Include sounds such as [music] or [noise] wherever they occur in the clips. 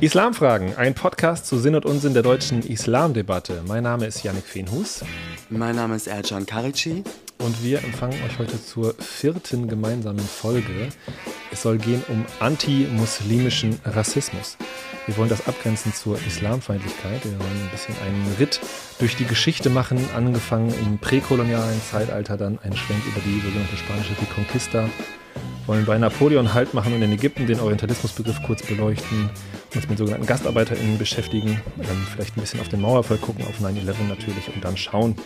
Islamfragen, ein Podcast zu Sinn und Unsinn der deutschen Islamdebatte. Mein Name ist Yannick Feenhus. Mein Name ist Ercan Karici. Und wir empfangen euch heute zur vierten gemeinsamen Folge. Es soll gehen um antimuslimischen Rassismus. Wir wollen das abgrenzen zur Islamfeindlichkeit. Wir wollen ein bisschen einen Ritt durch die Geschichte machen, angefangen im präkolonialen Zeitalter, dann einen Schwenk über die sogenannte spanische Reconquista. Wollen bei Napoleon Halt machen und in Ägypten den Orientalismusbegriff kurz beleuchten, uns mit sogenannten GastarbeiterInnen beschäftigen, ähm, vielleicht ein bisschen auf den Mauerfall gucken, auf 9-11 natürlich und dann schauen,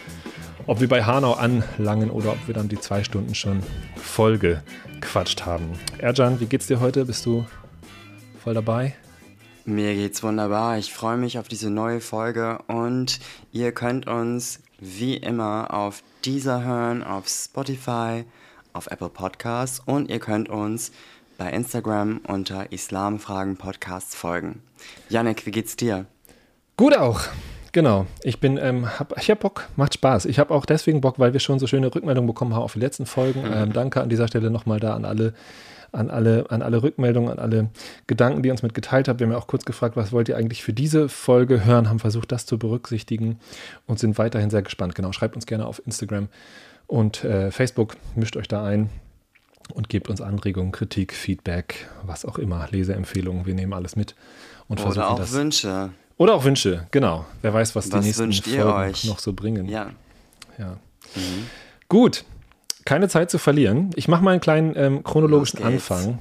ob wir bei Hanau anlangen oder ob wir dann die zwei Stunden schon voll gequatscht haben. Erjan, wie geht's dir heute? Bist du voll dabei? Mir geht's wunderbar. Ich freue mich auf diese neue Folge und ihr könnt uns wie immer auf dieser hören, auf Spotify, auf Apple Podcasts und ihr könnt uns bei Instagram unter Islamfragen Podcasts folgen. Janek, wie geht's dir? Gut auch. Genau. Ich bin, ähm, hab, ich hab Bock, macht Spaß. Ich habe auch deswegen Bock, weil wir schon so schöne Rückmeldungen bekommen haben auf die letzten Folgen. Mhm. Ähm, danke an dieser Stelle nochmal da an alle, an alle, an alle Rückmeldungen, an alle Gedanken, die ihr uns mitgeteilt habt. Wir haben ja auch kurz gefragt, was wollt ihr eigentlich für diese Folge hören, haben versucht, das zu berücksichtigen und sind weiterhin sehr gespannt. Genau, schreibt uns gerne auf Instagram und äh, Facebook, mischt euch da ein und gebt uns Anregungen, Kritik, Feedback, was auch immer, Leseempfehlungen. Wir nehmen alles mit und Oder versuchen auch das. Wünsche. Oder auch Wünsche, genau. Wer weiß, was, Was die nächsten Folgen euch? noch so bringen. Ja. Ja. Mhm. Gut, keine Zeit zu verlieren. Ich mache mal einen kleinen ähm, chronologischen. Anfang.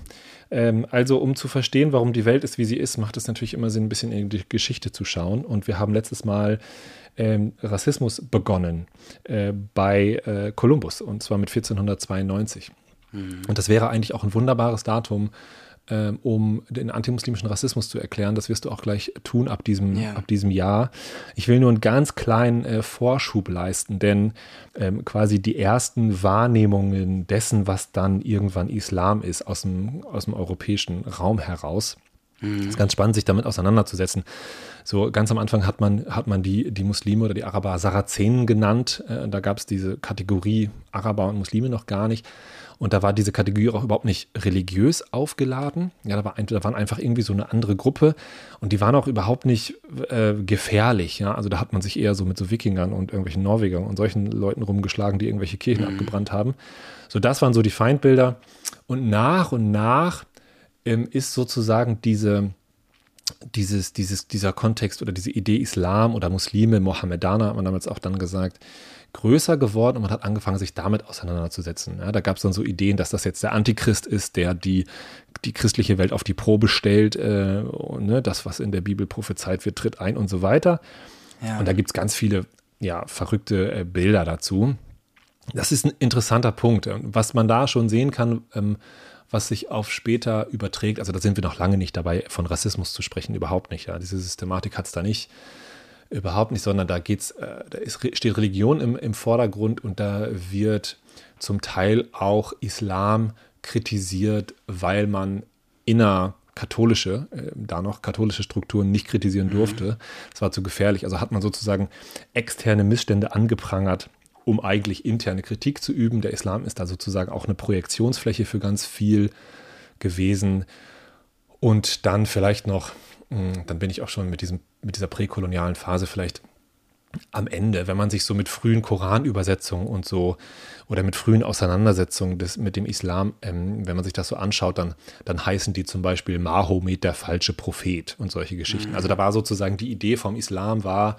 Ähm, also, um zu verstehen, warum die Welt ist, wie sie ist, macht es natürlich immer Sinn, ein bisschen in die Geschichte zu schauen. Und wir haben letztes Mal ähm, Rassismus begonnen äh, bei äh, Kolumbus und zwar mit 1492. Und das wäre eigentlich auch ein wunderbares Datum, ähm, um den antimuslimischen Rassismus zu erklären. Das wirst du auch gleich tun ab diesem, Ja. ab diesem Jahr. Ich will nur einen ganz kleinen äh, Vorschub leisten, denn ähm, quasi die ersten Wahrnehmungen dessen, was dann irgendwann Islam ist, aus dem, aus dem europäischen Raum heraus, es ist ganz spannend, sich damit auseinanderzusetzen. So ganz am Anfang hat man, hat man die, die Muslime oder die Araber Sarazenen genannt. Äh, da gab es diese Kategorie Araber und Muslime noch gar nicht. Und da war diese Kategorie auch überhaupt nicht religiös aufgeladen. Ja, da, war ein, da waren einfach irgendwie so eine andere Gruppe und die waren auch überhaupt nicht äh, gefährlich. Ja, also da hat man sich eher so mit so Wikingern und irgendwelchen Norwegern und solchen Leuten rumgeschlagen, die irgendwelche Kirchen abgebrannt haben. So, das waren so die Feindbilder. Und nach und nach ähm, ist sozusagen diese, dieses, dieses, dieser Kontext oder diese Idee Islam oder Muslime, Mohammedaner, hat man damals auch dann gesagt, größer geworden und man hat angefangen, sich damit auseinanderzusetzen. Ja, da gab es dann so Ideen, dass das jetzt der Antichrist ist, der die, die christliche Welt auf die Probe stellt. Äh, und, ne, das, was in der Bibel prophezeit wird, tritt ein und so weiter. Ja. Und da gibt es ganz viele ja, verrückte äh, Bilder dazu. Das ist ein interessanter Punkt. Und Was man da schon sehen kann, ähm, was sich auf später überträgt, also da sind wir noch lange nicht dabei, von Rassismus zu sprechen, überhaupt nicht. Ja. Diese Systematik hat es da nicht, überhaupt nicht, sondern da geht's, äh, da ist, steht Religion im, im Vordergrund und da wird zum Teil auch Islam kritisiert, weil man inner katholische, äh, da noch katholische Strukturen nicht kritisieren durfte. Das war zu gefährlich. Also hat man sozusagen externe Missstände angeprangert, um eigentlich interne Kritik zu üben. Der Islam ist da sozusagen auch eine Projektionsfläche für ganz viel gewesen. Und dann vielleicht noch, mh, dann bin ich auch schon mit, diesem, mit dieser präkolonialen Phase vielleicht am Ende, wenn man sich so mit frühen Koranübersetzungen und so oder mit frühen Auseinandersetzungen des, mit dem Islam, ähm, wenn man sich das so anschaut, dann, dann heißen die zum Beispiel Mahomet der falsche Prophet und solche Geschichten. Also da war sozusagen die Idee vom Islam war,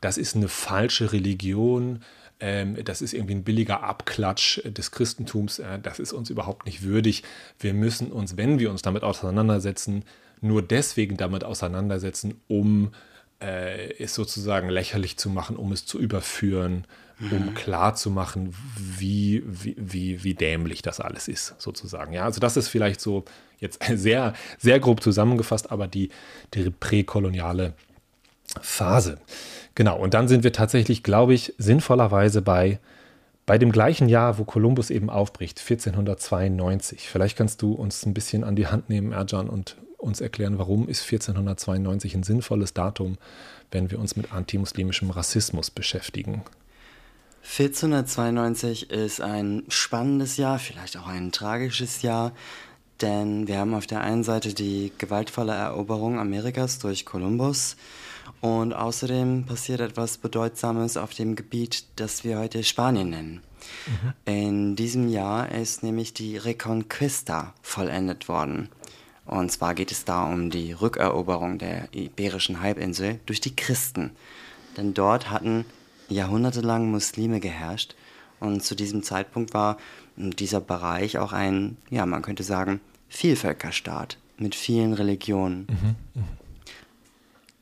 das ist eine falsche Religion, ähm, das ist irgendwie ein billiger Abklatsch des Christentums, äh, das ist uns überhaupt nicht würdig. Wir müssen uns, wenn wir uns damit auseinandersetzen, nur deswegen damit auseinandersetzen, um äh, es sozusagen lächerlich zu machen, um es zu überführen, um klar zu machen, wie, wie, wie, wie dämlich das alles ist, sozusagen. Ja, also das ist vielleicht so jetzt [laughs] sehr, sehr grob zusammengefasst, aber die, die präkoloniale Phase. Genau, und dann sind wir tatsächlich, glaube ich, sinnvollerweise bei, bei dem gleichen Jahr, wo Kolumbus eben aufbricht, 1492. Vielleicht kannst du uns ein bisschen an die Hand nehmen, Erjan, und uns erklären, warum ist 1492 ein sinnvolles Datum, wenn wir uns mit antimuslimischem Rassismus beschäftigen. 1492 ist ein spannendes Jahr, vielleicht auch ein tragisches Jahr, Denn wir haben auf der einen Seite die gewaltvolle Eroberung Amerikas durch Kolumbus und außerdem passiert etwas Bedeutsames auf dem Gebiet, das wir heute Spanien nennen. Mhm. In diesem Jahr ist nämlich die Reconquista vollendet worden. Und zwar geht es da um die Rückeroberung der Iberischen Halbinsel durch die Christen. Denn dort hatten jahrhundertelang Muslime geherrscht und zu diesem Zeitpunkt war dieser Bereich auch ein, ja, man könnte sagen, Vielvölkerstaat mit vielen Religionen. Mhm. Mhm.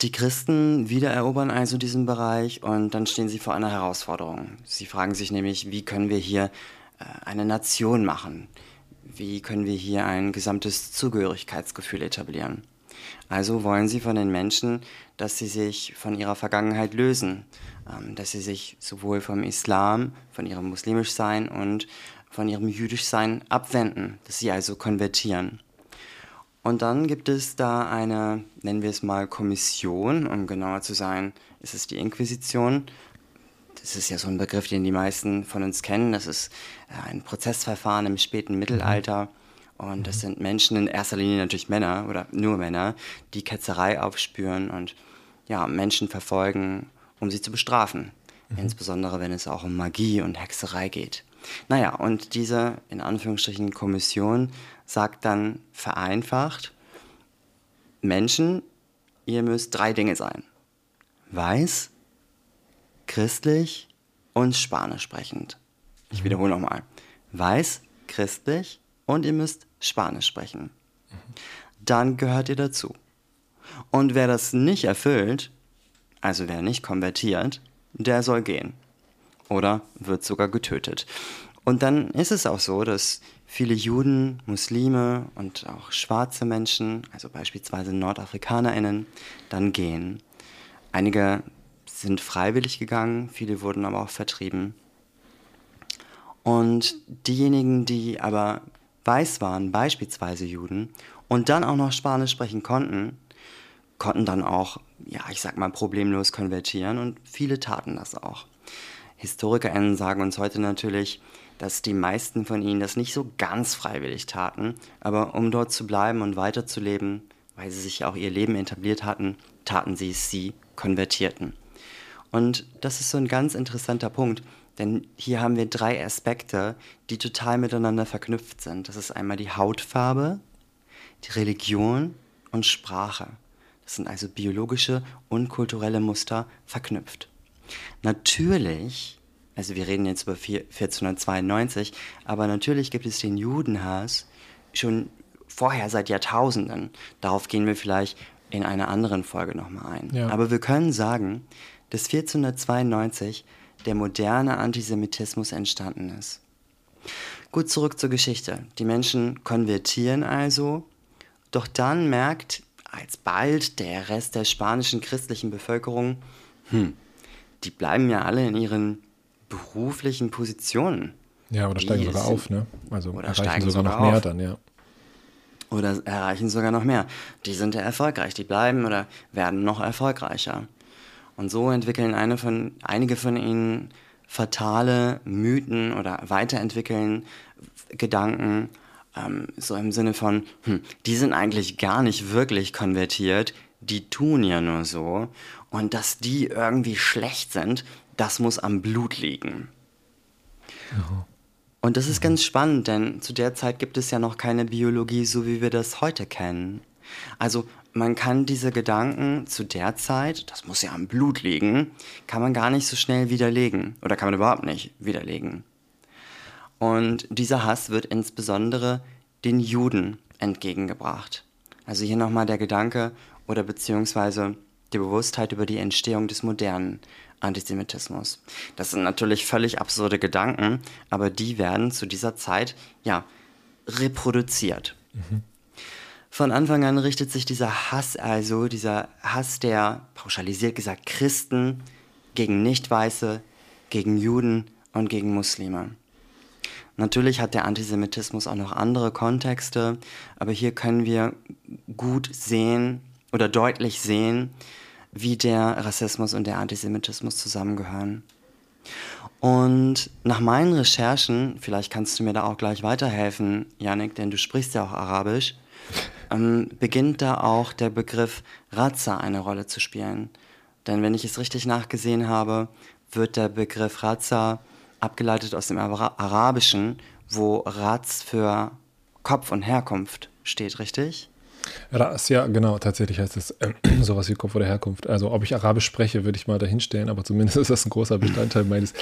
Die Christen wiedererobern also diesen Bereich und dann stehen sie vor einer Herausforderung. Sie fragen sich nämlich, wie können wir hier äh, eine Nation machen? Wie können wir hier ein gesamtes Zugehörigkeitsgefühl etablieren? Also wollen sie von den Menschen, dass sie sich von ihrer Vergangenheit lösen, ähm, dass sie sich sowohl vom Islam, von ihrem Muslimischsein und von ihrem Jüdischsein abwenden, dass sie also konvertieren. Und dann gibt es da eine, nennen wir es mal Kommission, um genauer zu sein, ist es die Inquisition. Das ist ja so ein Begriff, den die meisten von uns kennen. Das ist äh, ein Prozessverfahren im späten Mittelalter. Und das sind Menschen, in erster Linie natürlich Männer oder nur Männer, die Ketzerei aufspüren und ja, Menschen verfolgen, um sie zu bestrafen. Mhm. Insbesondere wenn es auch um Magie und Hexerei geht. Naja, und diese in Anführungsstrichen Kommission sagt dann vereinfacht, Menschen, ihr müsst drei Dinge sein. Weiß, christlich und spanisch sprechend. Ich mhm. wiederhole nochmal. Weiß, christlich und ihr müsst Spanisch sprechen. Dann gehört ihr dazu. Und wer das nicht erfüllt, also wer nicht konvertiert, der soll gehen. Oder wird sogar getötet. Und dann ist es auch so, dass viele Juden, Muslime und auch schwarze Menschen, also beispielsweise Nordafrikanerinnen, dann gehen. Einige sind freiwillig gegangen, viele wurden aber auch vertrieben. Und diejenigen, die aber weiß waren, beispielsweise Juden, und dann auch noch Spanisch sprechen konnten, konnten dann auch, ja, ich sag mal, problemlos konvertieren und viele taten das auch. HistorikerInnen sagen uns heute natürlich, dass die meisten von ihnen das nicht so ganz freiwillig taten, aber um dort zu bleiben und weiterzuleben, weil sie sich auch ihr Leben etabliert hatten, taten sie es, sie konvertierten. Und das ist so ein ganz interessanter Punkt, denn hier haben wir drei Aspekte, die total miteinander verknüpft sind. Das ist einmal die Hautfarbe, die Religion und Sprache. Das sind also biologische und kulturelle Muster verknüpft. Natürlich, also wir reden jetzt über 1492, aber natürlich gibt es den Judenhass schon vorher seit Jahrtausenden. Darauf gehen wir vielleicht in einer anderen Folge nochmal ein. Ja. Aber wir können sagen, dass 1492 der moderne Antisemitismus entstanden ist. Gut zurück zur Geschichte. Die Menschen konvertieren also, doch dann merkt alsbald der Rest der spanischen christlichen Bevölkerung, hm, die bleiben ja alle in ihren beruflichen Positionen. Ja, oder steigen sogar auf, ne? Also erreichen sogar, noch mehr auf. dann, ja. Oder erreichen sogar noch mehr. Die sind ja erfolgreich, die bleiben oder werden noch erfolgreicher. Und so entwickeln eine von, einige von ihnen fatale Mythen oder weiterentwickeln Gedanken, ähm, so im Sinne von, hm, die sind eigentlich gar nicht wirklich konvertiert, die tun ja nur so. Und dass die irgendwie schlecht sind, das muss am Blut liegen. Ja. Und das ist ganz spannend, denn zu der Zeit gibt es ja noch keine Biologie, so wie wir das heute kennen. Also man kann diese Gedanken zu der Zeit, das muss ja am Blut liegen, kann man gar nicht so schnell widerlegen oder kann man überhaupt nicht widerlegen. Und dieser Hass wird insbesondere den Juden entgegengebracht. Also hier nochmal der Gedanke oder beziehungsweise die Bewusstheit über die Entstehung des modernen Antisemitismus. Das sind natürlich völlig absurde Gedanken, aber die werden zu dieser Zeit ja reproduziert. Mhm. Von Anfang an richtet sich dieser Hass also, dieser Hass der, pauschalisiert gesagt, Christen gegen Nicht-Weiße, gegen Juden und gegen Muslime. Natürlich hat der Antisemitismus auch noch andere Kontexte, aber hier können wir gut sehen oder deutlich sehen, wie der Rassismus und der Antisemitismus zusammengehören. Und nach meinen Recherchen, vielleicht kannst du mir da auch gleich weiterhelfen, Yannick, denn du sprichst ja auch Arabisch, ähm, beginnt da auch der Begriff Raza eine Rolle zu spielen. Denn wenn ich es richtig nachgesehen habe, wird der Begriff Raza abgeleitet aus dem Arabischen, wo Raz für Kopf und Herkunft steht, richtig? Ras, ja, genau, tatsächlich heißt es äh, [clears throat] sowas wie Kopf oder Herkunft. Also, ob ich Arabisch spreche, würde ich mal dahinstellen, aber zumindest [laughs] ist das ein großer Bestandteil meines,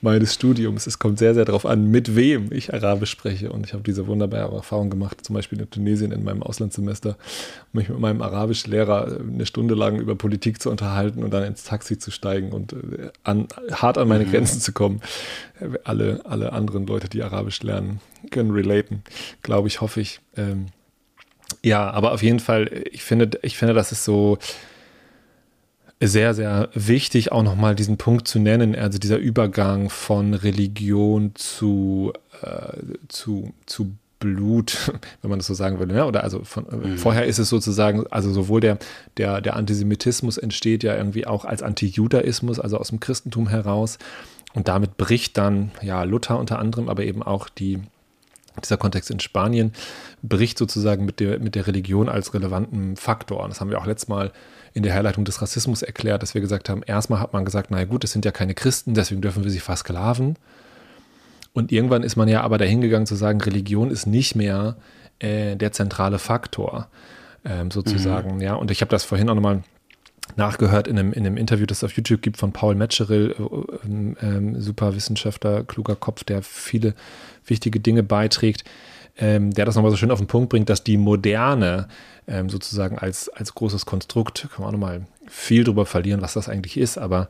meines Studiums. Es kommt sehr, sehr darauf an, mit wem ich Arabisch spreche. Und ich habe diese wunderbare Erfahrung gemacht, zum Beispiel in Tunesien in meinem Auslandssemester, mich mit meinem Arabischlehrer eine Stunde lang über Politik zu unterhalten und dann ins Taxi zu steigen und äh, an, hart an meine mhm. Grenzen zu kommen. Alle, alle anderen Leute, die Arabisch lernen, können relaten, glaube ich, hoffe ich. Ähm, ja, aber auf jeden Fall, ich finde, ich finde, das ist so sehr, sehr wichtig, auch nochmal diesen Punkt zu nennen, also dieser Übergang von Religion zu, äh, zu, zu Blut, [laughs] wenn man das so sagen will. Ja? Oder also von, mhm. vorher ist es sozusagen, also sowohl der, der, der Antisemitismus entsteht ja irgendwie auch als Antijudaismus, also aus dem Christentum heraus. Und damit bricht dann ja Luther unter anderem, aber eben auch die dieser Kontext in Spanien bricht sozusagen mit der, mit der Religion als relevanten Faktor. Und das haben wir auch letztes Mal in der Herleitung des Rassismus erklärt, dass wir gesagt haben, erstmal hat man gesagt, naja gut, es sind ja keine Christen, deswegen dürfen wir sie versklaven. Und irgendwann ist man ja aber dahingegangen zu sagen, Religion ist nicht mehr äh, der zentrale Faktor, ähm, sozusagen. Mhm. Ja, und ich habe das vorhin auch nochmal nachgehört in einem, in einem Interview, das es auf YouTube gibt von Paul Metzgeril, äh, äh, super Wissenschaftler, kluger Kopf, der viele wichtige Dinge beiträgt, ähm, der das nochmal so schön auf den Punkt bringt, dass die Moderne ähm, sozusagen als, als großes Konstrukt, kann man auch nochmal viel drüber verlieren, was das eigentlich ist, aber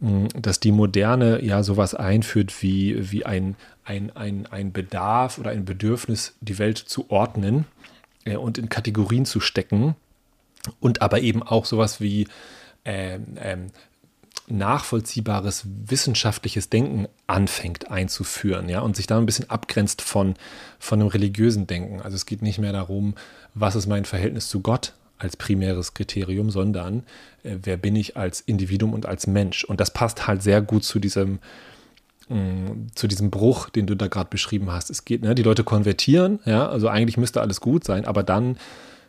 mh, dass die Moderne ja sowas einführt wie, wie ein, ein, ein, ein Bedarf oder ein Bedürfnis, die Welt zu ordnen äh, und in Kategorien zu stecken und aber eben auch sowas wie ähm, ähm, nachvollziehbares wissenschaftliches Denken anfängt einzuführen, ja, und sich da ein bisschen abgrenzt von, von einem religiösen Denken. Also es geht nicht mehr darum, was ist mein Verhältnis zu Gott als primäres Kriterium, sondern äh, wer bin ich als Individuum und als Mensch. Und das passt halt sehr gut zu diesem, mm, zu diesem Bruch, den du da gerade beschrieben hast. Es geht, ne, die Leute konvertieren, ja, also eigentlich müsste alles gut sein, aber dann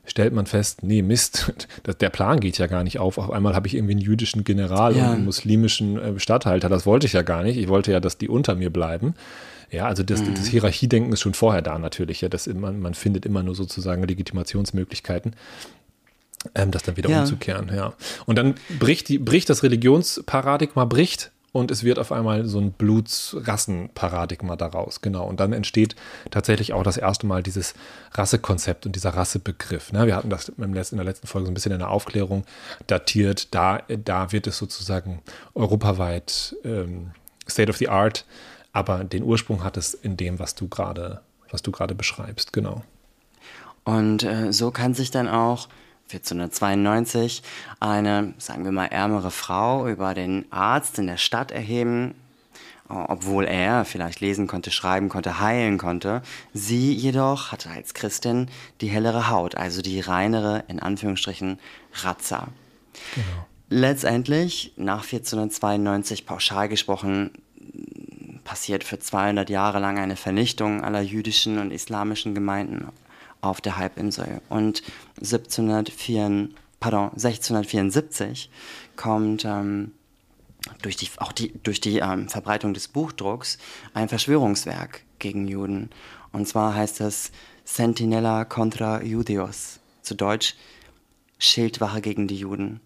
stellt man fest, nee, Mist, [laughs] das, der Plan geht ja gar nicht auf. Auf einmal habe ich irgendwie einen jüdischen General ja. und einen muslimischen äh, Statthalter. Das wollte ich ja gar nicht. Ich wollte ja, dass die unter mir bleiben. Ja, also das, mhm. das Hierarchiedenken ist schon vorher da natürlich. Ja, das, man, man findet immer nur sozusagen Legitimationsmöglichkeiten. Ähm, das dann wieder ja. umzukehren, ja. Und dann bricht, die, bricht das Religionsparadigma, bricht und es wird auf einmal so ein Blutsrassenparadigma daraus, genau. Und dann entsteht tatsächlich auch das erste Mal dieses Rassekonzept und dieser Rassebegriff. Ne? Wir hatten das in der letzten Folge so ein bisschen in der Aufklärung datiert. Da, da wird es sozusagen europaweit ähm, State of the Art, aber den Ursprung hat es in dem, was du gerade, was du gerade beschreibst, genau. Und äh, so kann sich dann auch 1492 eine, sagen wir mal, ärmere Frau über den Arzt in der Stadt erheben, obwohl er vielleicht lesen konnte, schreiben konnte, heilen konnte. Sie jedoch hatte als Christin die hellere Haut, also die reinere, in Anführungsstrichen, Razza. Genau. Letztendlich, nach 1492 pauschal gesprochen, passiert für 200 Jahre lang eine Vernichtung aller jüdischen und islamischen Gemeinden auf der Halbinsel. Und 1704, pardon, 1674 kommt ähm, durch die, auch die, durch die ähm, Verbreitung des Buchdrucks ein Verschwörungswerk gegen Juden. Und zwar heißt es Sentinella contra Judeos, zu Deutsch Schildwache gegen die Juden.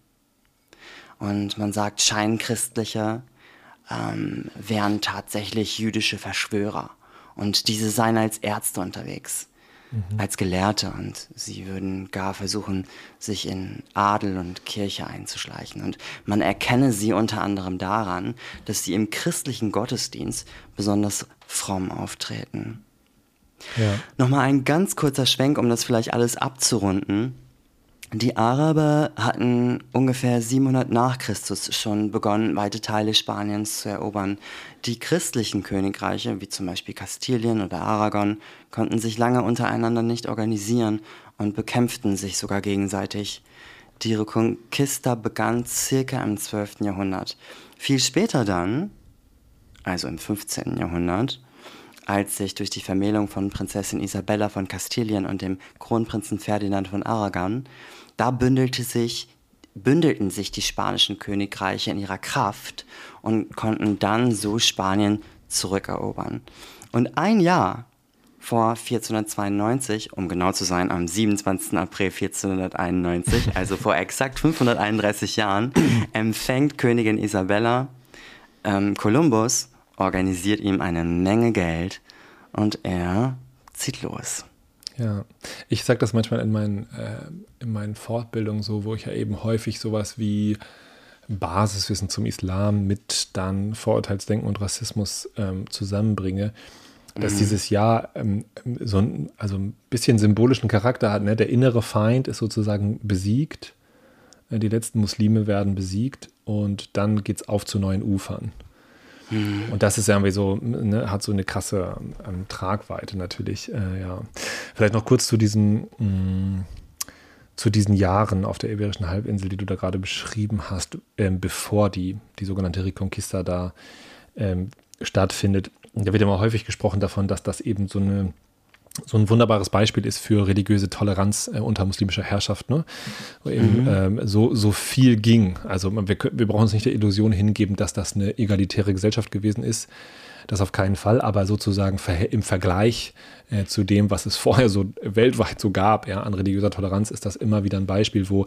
Und man sagt, Scheinchristliche ähm, wären tatsächlich jüdische Verschwörer. Und diese seien als Ärzte unterwegs mhm. als Gelehrte und sie würden gar versuchen, sich in Adel und Kirche einzuschleichen. Und man erkenne sie unter anderem daran, dass sie im christlichen Gottesdienst besonders fromm auftreten. Ja. Nochmal ein ganz kurzer Schwenk, um das vielleicht alles abzurunden. Die Araber hatten ungefähr 700 nach Christus schon begonnen, weite Teile Spaniens zu erobern. Die christlichen Königreiche, wie zum Beispiel Kastilien oder Aragon, konnten sich lange untereinander nicht organisieren und bekämpften sich sogar gegenseitig. Die Reconquista begann circa im 12. Jahrhundert. Viel später dann, also im 15. Jahrhundert, als sich durch die Vermählung von Prinzessin Isabella von Kastilien und dem Kronprinzen Ferdinand von Aragon, da bündelte sich, bündelten sich die spanischen Königreiche in ihrer Kraft und konnten dann so Spanien zurückerobern. Und ein Jahr vor 1492, um genau zu sein, am 27. April 1491, also vor exakt 531 Jahren, [clears throat] empfängt Königin Isabella ähm, Kolumbus, organisiert ihm eine Menge Geld und er zieht los. Ja, ich sage das manchmal in meinen, äh, in meinen Fortbildungen so, wo ich ja eben häufig sowas wie Basiswissen zum Islam mit dann Vorurteilsdenken und Rassismus ähm, zusammenbringe dass mhm. dieses Jahr ähm, so ein, also ein bisschen symbolischen Charakter hat. Ne? Der innere Feind ist sozusagen besiegt, äh, die letzten Muslime werden besiegt und dann geht es auf zu neuen Ufern. Mhm. Und das ist irgendwie so, ne, hat so eine krasse ähm, Tragweite natürlich. Äh, ja. Vielleicht noch kurz zu diesen, mh, mm, zu diesen Jahren auf der Iberischen Halbinsel, die du da gerade beschrieben hast, ähm, bevor die, die sogenannte Reconquista da ähm, stattfindet da wird immer häufig gesprochen davon, dass das eben so eine so ein wunderbares Beispiel ist für religiöse Toleranz äh, unter muslimischer Herrschaft, ne? Wo eben mhm. ähm, so, so viel ging. Also wir, wir brauchen uns nicht der Illusion hingeben, dass das eine egalitäre Gesellschaft gewesen ist. Das auf keinen Fall, aber sozusagen im Vergleich äh, zu dem, was es [laughs] vorher so weltweit so gab, ja, an religiöser Toleranz, ist das immer wieder ein Beispiel, wo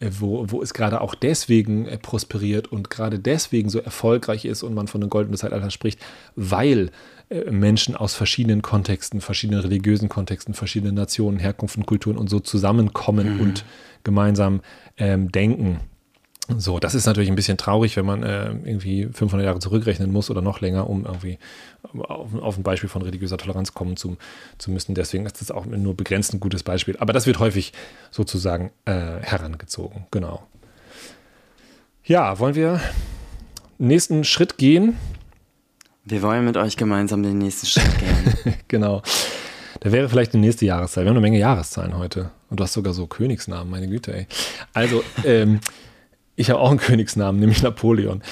wo, wo es gerade auch deswegen äh, prosperiert und gerade deswegen so erfolgreich ist und man von einem goldenen Zeitalter spricht, weil äh, Menschen aus verschiedenen Kontexten, verschiedenen religiösen Kontexten, verschiedenen Nationen, Herkunften, Kulturen und so zusammenkommen mhm. und gemeinsam ähm, denken so, das ist natürlich ein bisschen traurig, wenn man äh, irgendwie 500 Jahre zurückrechnen muss oder noch länger, um irgendwie auf, auf ein Beispiel von religiöser Toleranz kommen zu, zu müssen. Deswegen ist das auch nur begrenzt ein gutes Beispiel. Aber das wird häufig sozusagen äh, herangezogen. Genau. Ja, wollen wir nächsten Schritt gehen? Wir wollen mit euch gemeinsam den nächsten Schritt gehen. [laughs] genau. Da wäre vielleicht die nächste Jahreszahl. Wir haben eine Menge Jahreszahlen heute. Und du hast sogar so Königsnamen, meine Güte, ey. Also, [laughs] ähm, ich habe auch einen [laughs] Königsnamen, nämlich Napoleon.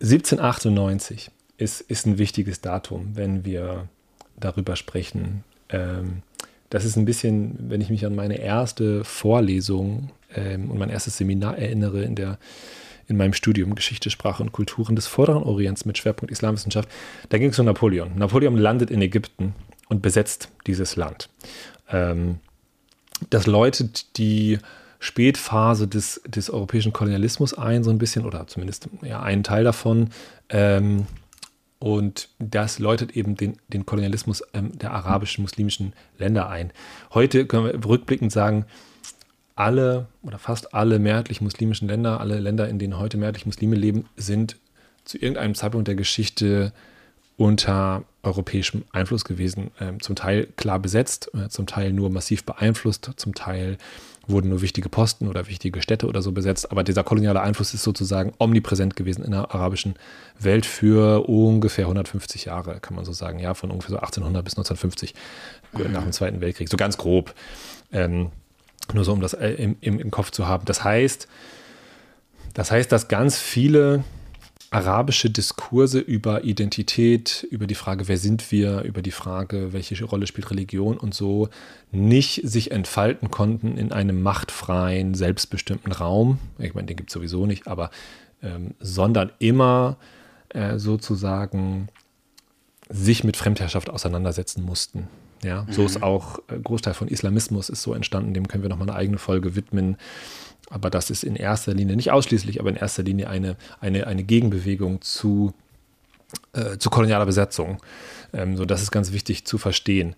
1798 ist, ist ein wichtiges Datum, wenn wir darüber sprechen. Ähm, das ist ein bisschen, wenn ich mich an meine erste Vorlesung ähm, und mein erstes Seminar erinnere in der in meinem Studium Geschichte, Sprache und Kulturen des Vorderen Orients mit Schwerpunkt Islamwissenschaft. Da ging es um Napoleon. Napoleon landet in Ägypten und besetzt dieses Land. Ähm, das läutet die Spätphase des, des europäischen Kolonialismus ein, so ein bisschen, oder zumindest ja, einen Teil davon. Ähm, und das läutet eben den, den Kolonialismus ähm, der arabischen, muslimischen Länder ein. Heute können wir rückblickend sagen, alle oder fast alle mehrheitlich muslimischen Länder, alle Länder, in denen heute mehrheitlich Muslime leben, sind zu irgendeinem Zeitpunkt der Geschichte unter europäischem Einfluss gewesen. Ähm, zum Teil klar besetzt, äh, zum Teil nur massiv beeinflusst, zum Teil wurden nur wichtige Posten oder wichtige Städte oder so besetzt. Aber dieser koloniale Einfluss ist sozusagen omnipräsent gewesen in der arabischen Welt für ungefähr 150 Jahre, kann man so sagen. Ja, von ungefähr so 1800 bis 1950 mhm. nach dem Zweiten Weltkrieg. So ganz grob. Ähm, nur so, um das äh, im, im, im Kopf zu haben. Das heißt, das heißt, dass ganz viele arabische Diskurse über Identität, über die Frage, wer sind wir, über die Frage, welche Rolle spielt Religion und so, nicht sich entfalten konnten in einem machtfreien, selbstbestimmten Raum. Ich meine, den gibt es sowieso nicht, aber ähm, sondern immer äh, sozusagen sich mit Fremdherrschaft auseinandersetzen mussten. Ja, mhm. so ist auch äh, Großteil von Islamismus ist so entstanden. Dem können wir nochmal eine eigene Folge widmen. Aber das ist in erster Linie, nicht ausschließlich, aber in erster Linie eine, eine, eine Gegenbewegung zu, äh, zu kolonialer Besetzung. Ähm, so, das ist ganz wichtig zu verstehen.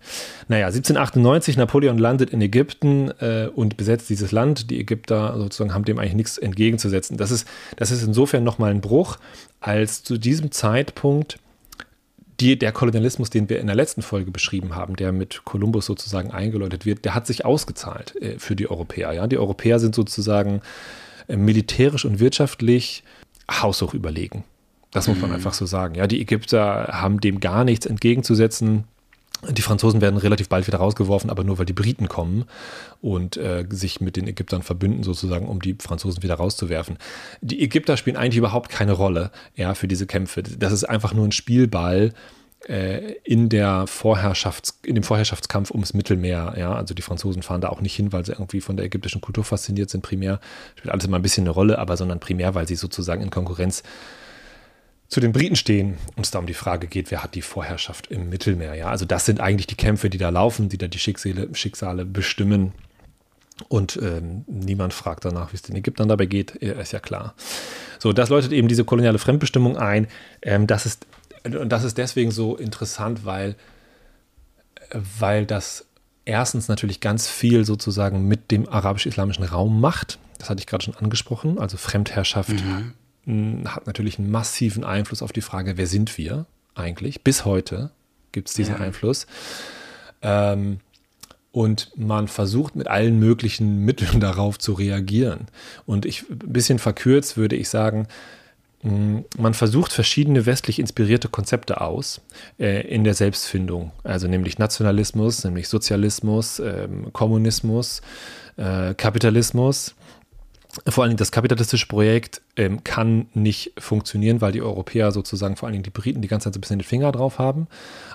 Naja, 1798, Napoleon landet in Ägypten äh, und besetzt dieses Land. Die Ägypter sozusagen haben dem eigentlich nichts entgegenzusetzen. Das ist, das ist insofern nochmal ein Bruch, als zu diesem Zeitpunkt die, der Kolonialismus, den wir in der letzten Folge beschrieben haben, der mit Kolumbus sozusagen eingeläutet wird, der hat sich ausgezahlt äh, für die Europäer. Ja? Die Europäer sind sozusagen äh, militärisch und wirtschaftlich haushoch überlegen. Das muss man mhm. einfach so sagen. Ja, die Ägypter haben dem gar nichts entgegenzusetzen. Die Franzosen werden relativ bald wieder rausgeworfen, aber nur weil die Briten kommen und äh, sich mit den Ägyptern verbünden, sozusagen, um die Franzosen wieder rauszuwerfen. Die Ägypter spielen eigentlich überhaupt keine Rolle ja, für diese Kämpfe. Das ist einfach nur ein Spielball äh, in, der Vorherrschafts-, in dem Vorherrschaftskampf ums Mittelmeer. Ja? Also die Franzosen fahren da auch nicht hin, weil sie irgendwie von der ägyptischen Kultur fasziniert sind, primär. Spielt alles immer ein bisschen eine Rolle, aber sondern primär, weil sie sozusagen in Konkurrenz zu den Briten stehen und es da um die Frage geht, wer hat die Vorherrschaft im Mittelmeer. Ja, also das sind eigentlich die Kämpfe, die da laufen, die da die Schicksale, Schicksale bestimmen. Und ähm, niemand fragt danach, wie es den Ägyptern dabei geht, ist ja klar. So, das läutet eben diese koloniale Fremdbestimmung ein. Ähm, das ist, und das ist deswegen so interessant, weil, weil das erstens natürlich ganz viel sozusagen mit dem arabisch-islamischen Raum macht. Das hatte ich gerade schon angesprochen, also Fremdherrschaft. Mhm hat natürlich einen massiven Einfluss auf die Frage, wer sind wir eigentlich? Bis heute gibt es diesen ja. Einfluss. Ähm, und man versucht mit allen möglichen Mitteln [laughs] darauf zu reagieren. Und ich, ein bisschen verkürzt würde ich sagen, man versucht verschiedene westlich inspirierte Konzepte aus äh, in der Selbstfindung, also nämlich Nationalismus, nämlich Sozialismus, äh, Kommunismus, äh, Kapitalismus vor allen Dingen das kapitalistische Projekt ähm, kann nicht funktionieren, weil die Europäer sozusagen, vor allen Dingen die Briten, die ganze Zeit so ein bisschen den Finger drauf haben.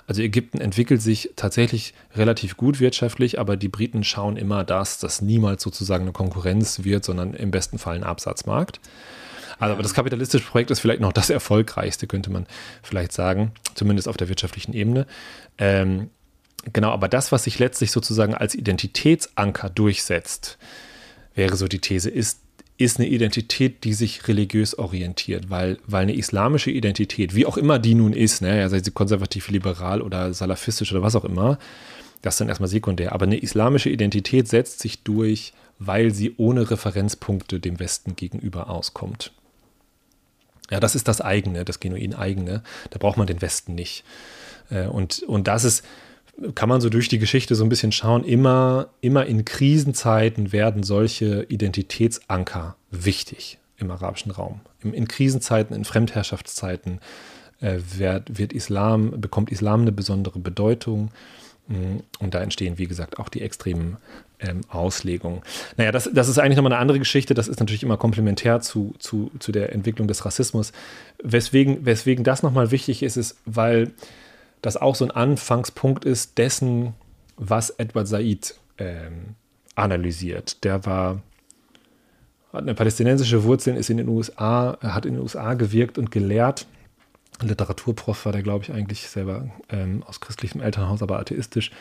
Also Ägypten entwickelt sich tatsächlich relativ gut wirtschaftlich, aber die Briten schauen immer, dass das niemals sozusagen eine Konkurrenz wird, sondern im besten Fall ein Absatzmarkt. Also, aber das kapitalistische Projekt ist vielleicht noch das erfolgreichste, könnte man vielleicht sagen, zumindest auf der wirtschaftlichen Ebene. Ähm, genau, aber das, was sich letztlich sozusagen als Identitätsanker durchsetzt, wäre so die These, ist ist eine Identität, die sich religiös orientiert, weil, weil eine islamische Identität, wie auch immer die nun ist, ne, sei sie konservativ, liberal oder salafistisch oder was auch immer, das ist dann erstmal sekundär. Aber eine islamische Identität setzt sich durch, weil sie ohne Referenzpunkte dem Westen gegenüber auskommt. Ja, das ist das eigene, das genuin eigene. Da braucht man den Westen nicht. Äh, und, und das ist, kann man so durch die Geschichte so ein bisschen schauen, immer, immer in Krisenzeiten werden solche Identitätsanker wichtig im arabischen Raum. In Krisenzeiten, in Fremdherrschaftszeiten äh, wird, wird Islam, bekommt Islam eine besondere Bedeutung. Mm, und da entstehen, wie gesagt, auch die extremen ähm, Auslegungen. Naja, das, das ist eigentlich nochmal eine andere Geschichte. Das ist natürlich immer komplementär zu, zu, zu der Entwicklung des Rassismus. Weswegen, weswegen das nochmal wichtig ist, ist, weil das auch so ein Anfangspunkt ist dessen, was Edward Said ähm, analysiert. Der war, hat eine palästinensische Wurzeln, ist in den USA, hat in den USA gewirkt und gelehrt. Literaturprof war der, glaube ich, eigentlich selber ähm, aus christlichem Elternhaus, aber atheistisch.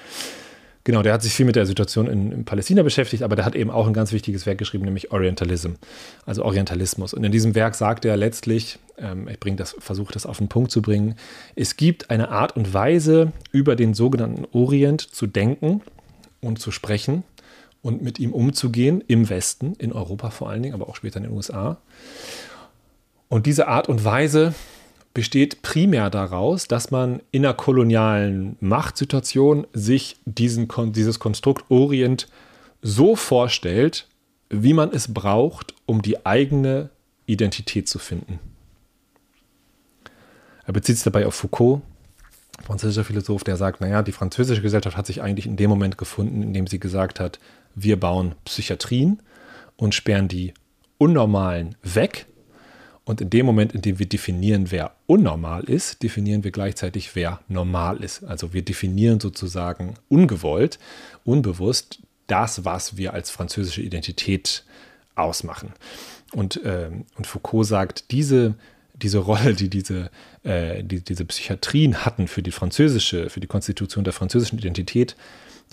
Genau, der hat sich viel mit der Situation in, in, Palästina beschäftigt, aber der hat eben auch ein ganz wichtiges Werk geschrieben, nämlich Orientalism, also Orientalismus. Und in diesem Werk sagt er letztlich, ähm, ich das, versuche das auf den Punkt zu bringen, es gibt eine Art und Weise, über den sogenannten Orient zu denken und zu sprechen und mit ihm umzugehen, im Westen, in Europa vor allen Dingen, aber auch später in den USA. Und diese Art und Weise besteht primär daraus, dass man in einer kolonialen Machtsituation sich diesen, dieses Konstrukt Orient so vorstellt, wie man es braucht, um die eigene Identität zu finden. Er bezieht sich dabei auf Foucault, französischer Philosoph, der sagt, naja, die französische Gesellschaft hat sich eigentlich in dem Moment gefunden, in dem sie gesagt hat, wir bauen Psychiatrien und sperren die Unnormalen weg und in dem Moment, in dem wir definieren, wer unnormal ist, definieren wir gleichzeitig, wer normal ist. Also wir definieren sozusagen ungewollt, unbewusst das, was wir als französische Identität ausmachen. Und, äh, und Foucault sagt, diese, diese Rolle, die diese, äh, die, diese Psychiatrien hatten für die französische, für die Konstitution der französischen Identität,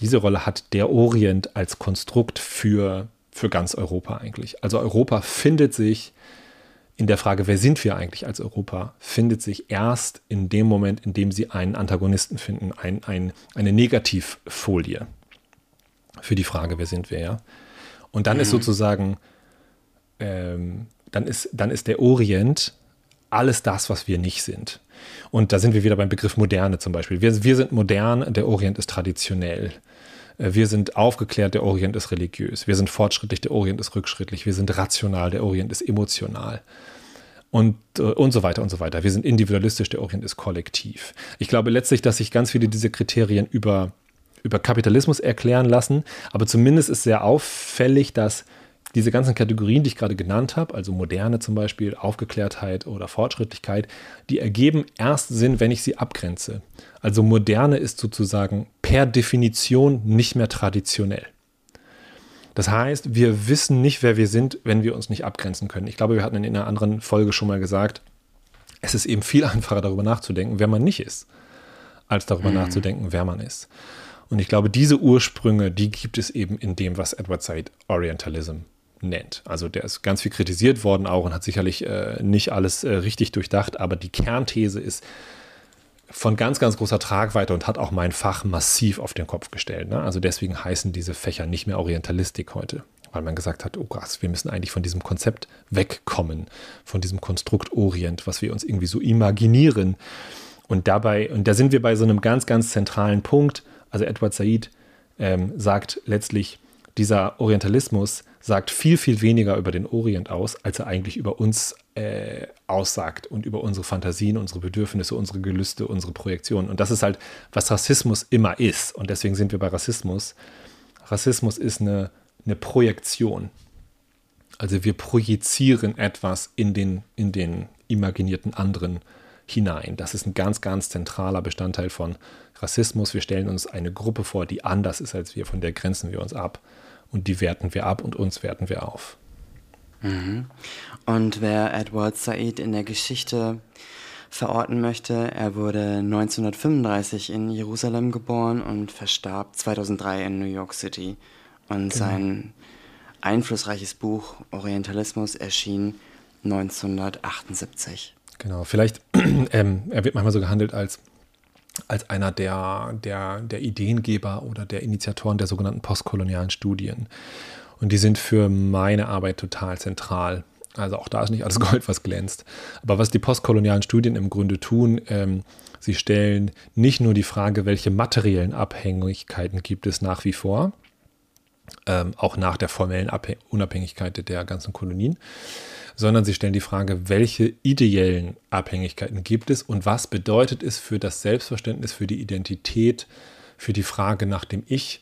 diese Rolle hat der Orient als Konstrukt für, für ganz Europa eigentlich. Also Europa findet sich in der Frage, wer sind wir eigentlich als Europa, findet sich erst in dem Moment, in dem sie einen Antagonisten finden, ein, ein, eine Negativfolie für die Frage, wer sind wir, ja. Und dann mhm. ist sozusagen, ähm, dann, ist, dann ist der Orient alles das, was wir nicht sind. Und da sind wir wieder beim Begriff Moderne zum Beispiel. Wir, wir sind modern, der Orient ist traditionell. Äh, wir sind aufgeklärt, der Orient ist religiös. Wir sind fortschrittlich, der Orient ist rückschrittlich. Wir sind rational, der Orient ist emotional. und, äh, und so weiter und so weiter. Wir sind individualistisch, der Orient ist kollektiv. Ich glaube letztlich, dass sich ganz viele dieser Kriterien über, über Kapitalismus erklären lassen, aber zumindest ist sehr auffällig, dass diese ganzen Kategorien, die ich gerade genannt habe, also Moderne zum Beispiel, Aufgeklärtheit oder Fortschrittlichkeit, die ergeben erst Sinn, wenn ich sie abgrenze. Also Moderne ist sozusagen per Definition nicht mehr traditionell. Das heißt, wir wissen nicht, wer wir sind, wenn wir uns nicht abgrenzen können. Ich glaube, wir hatten in einer anderen Folge schon mal gesagt, es ist eben viel [laughs] einfacher darüber nachzudenken, wer man nicht ist, als darüber mhm. nachzudenken, wer man ist. Und ich glaube, diese Ursprünge, die gibt es eben in dem, was Edward Said Orientalism nennt. Also der ist ganz viel kritisiert worden auch und hat sicherlich äh, nicht alles äh, richtig durchdacht, aber die Kernthese ist, von ganz, ganz großer Tragweite und hat auch mein Fach massiv auf den Kopf gestellt. Ne? Also deswegen heißen diese Fächer nicht mehr Orientalistik heute, weil man gesagt hat, oh krass, wir müssen eigentlich von diesem Konzept wegkommen, von diesem Konstrukt Orient, was wir uns irgendwie so imaginieren. Und dabei, und da sind wir bei so einem ganz, ganz zentralen Punkt. Also Edward Said ähm, sagt letztlich, dieser Orientalismus sagt viel, viel weniger über den Orient aus, als er eigentlich über uns äh, aussagt und über unsere Fantasien, unsere Bedürfnisse, unsere Gelüste, unsere Projektionen. Und das ist halt, was Rassismus immer ist. Und deswegen sind wir bei Rassismus. Rassismus ist eine, eine Projektion. Also wir projizieren etwas in den, in den imaginierten anderen hinein. Das ist ein ganz, ganz zentraler Bestandteil von Rassismus. Wir stellen uns eine Gruppe vor, die anders ist als wir, von der grenzen wir uns ab und die werten wir ab und uns werten wir auf. Mhm. Und wer Edward Said in der Geschichte verorten möchte, er wurde 1935 in Jerusalem geboren und verstarb 2003 in New York City. Und genau. sein einflussreiches Buch Orientalismus erschien 1978. Genau, vielleicht, [clears throat] ähm, er wird manchmal so gehandelt als als einer der, der, der Ideengeber oder der Initiatoren der sogenannten postkolonialen Studien. Und die sind für meine Arbeit total zentral. Also auch da ist nicht alles [laughs] Gold, was glänzt. Aber was die postkolonialen Studien im Grunde tun, ähm, sie stellen nicht nur die Frage, welche materiellen Abhängigkeiten gibt es nach wie vor, ähm, auch nach der formellen Abhäng Unabhängigkeit der ganzen Kolonien, sondern sie stellen die Frage, welche ideellen Abhängigkeiten gibt es und was bedeutet es für das Selbstverständnis, für die Identität, für die Frage nach dem Ich,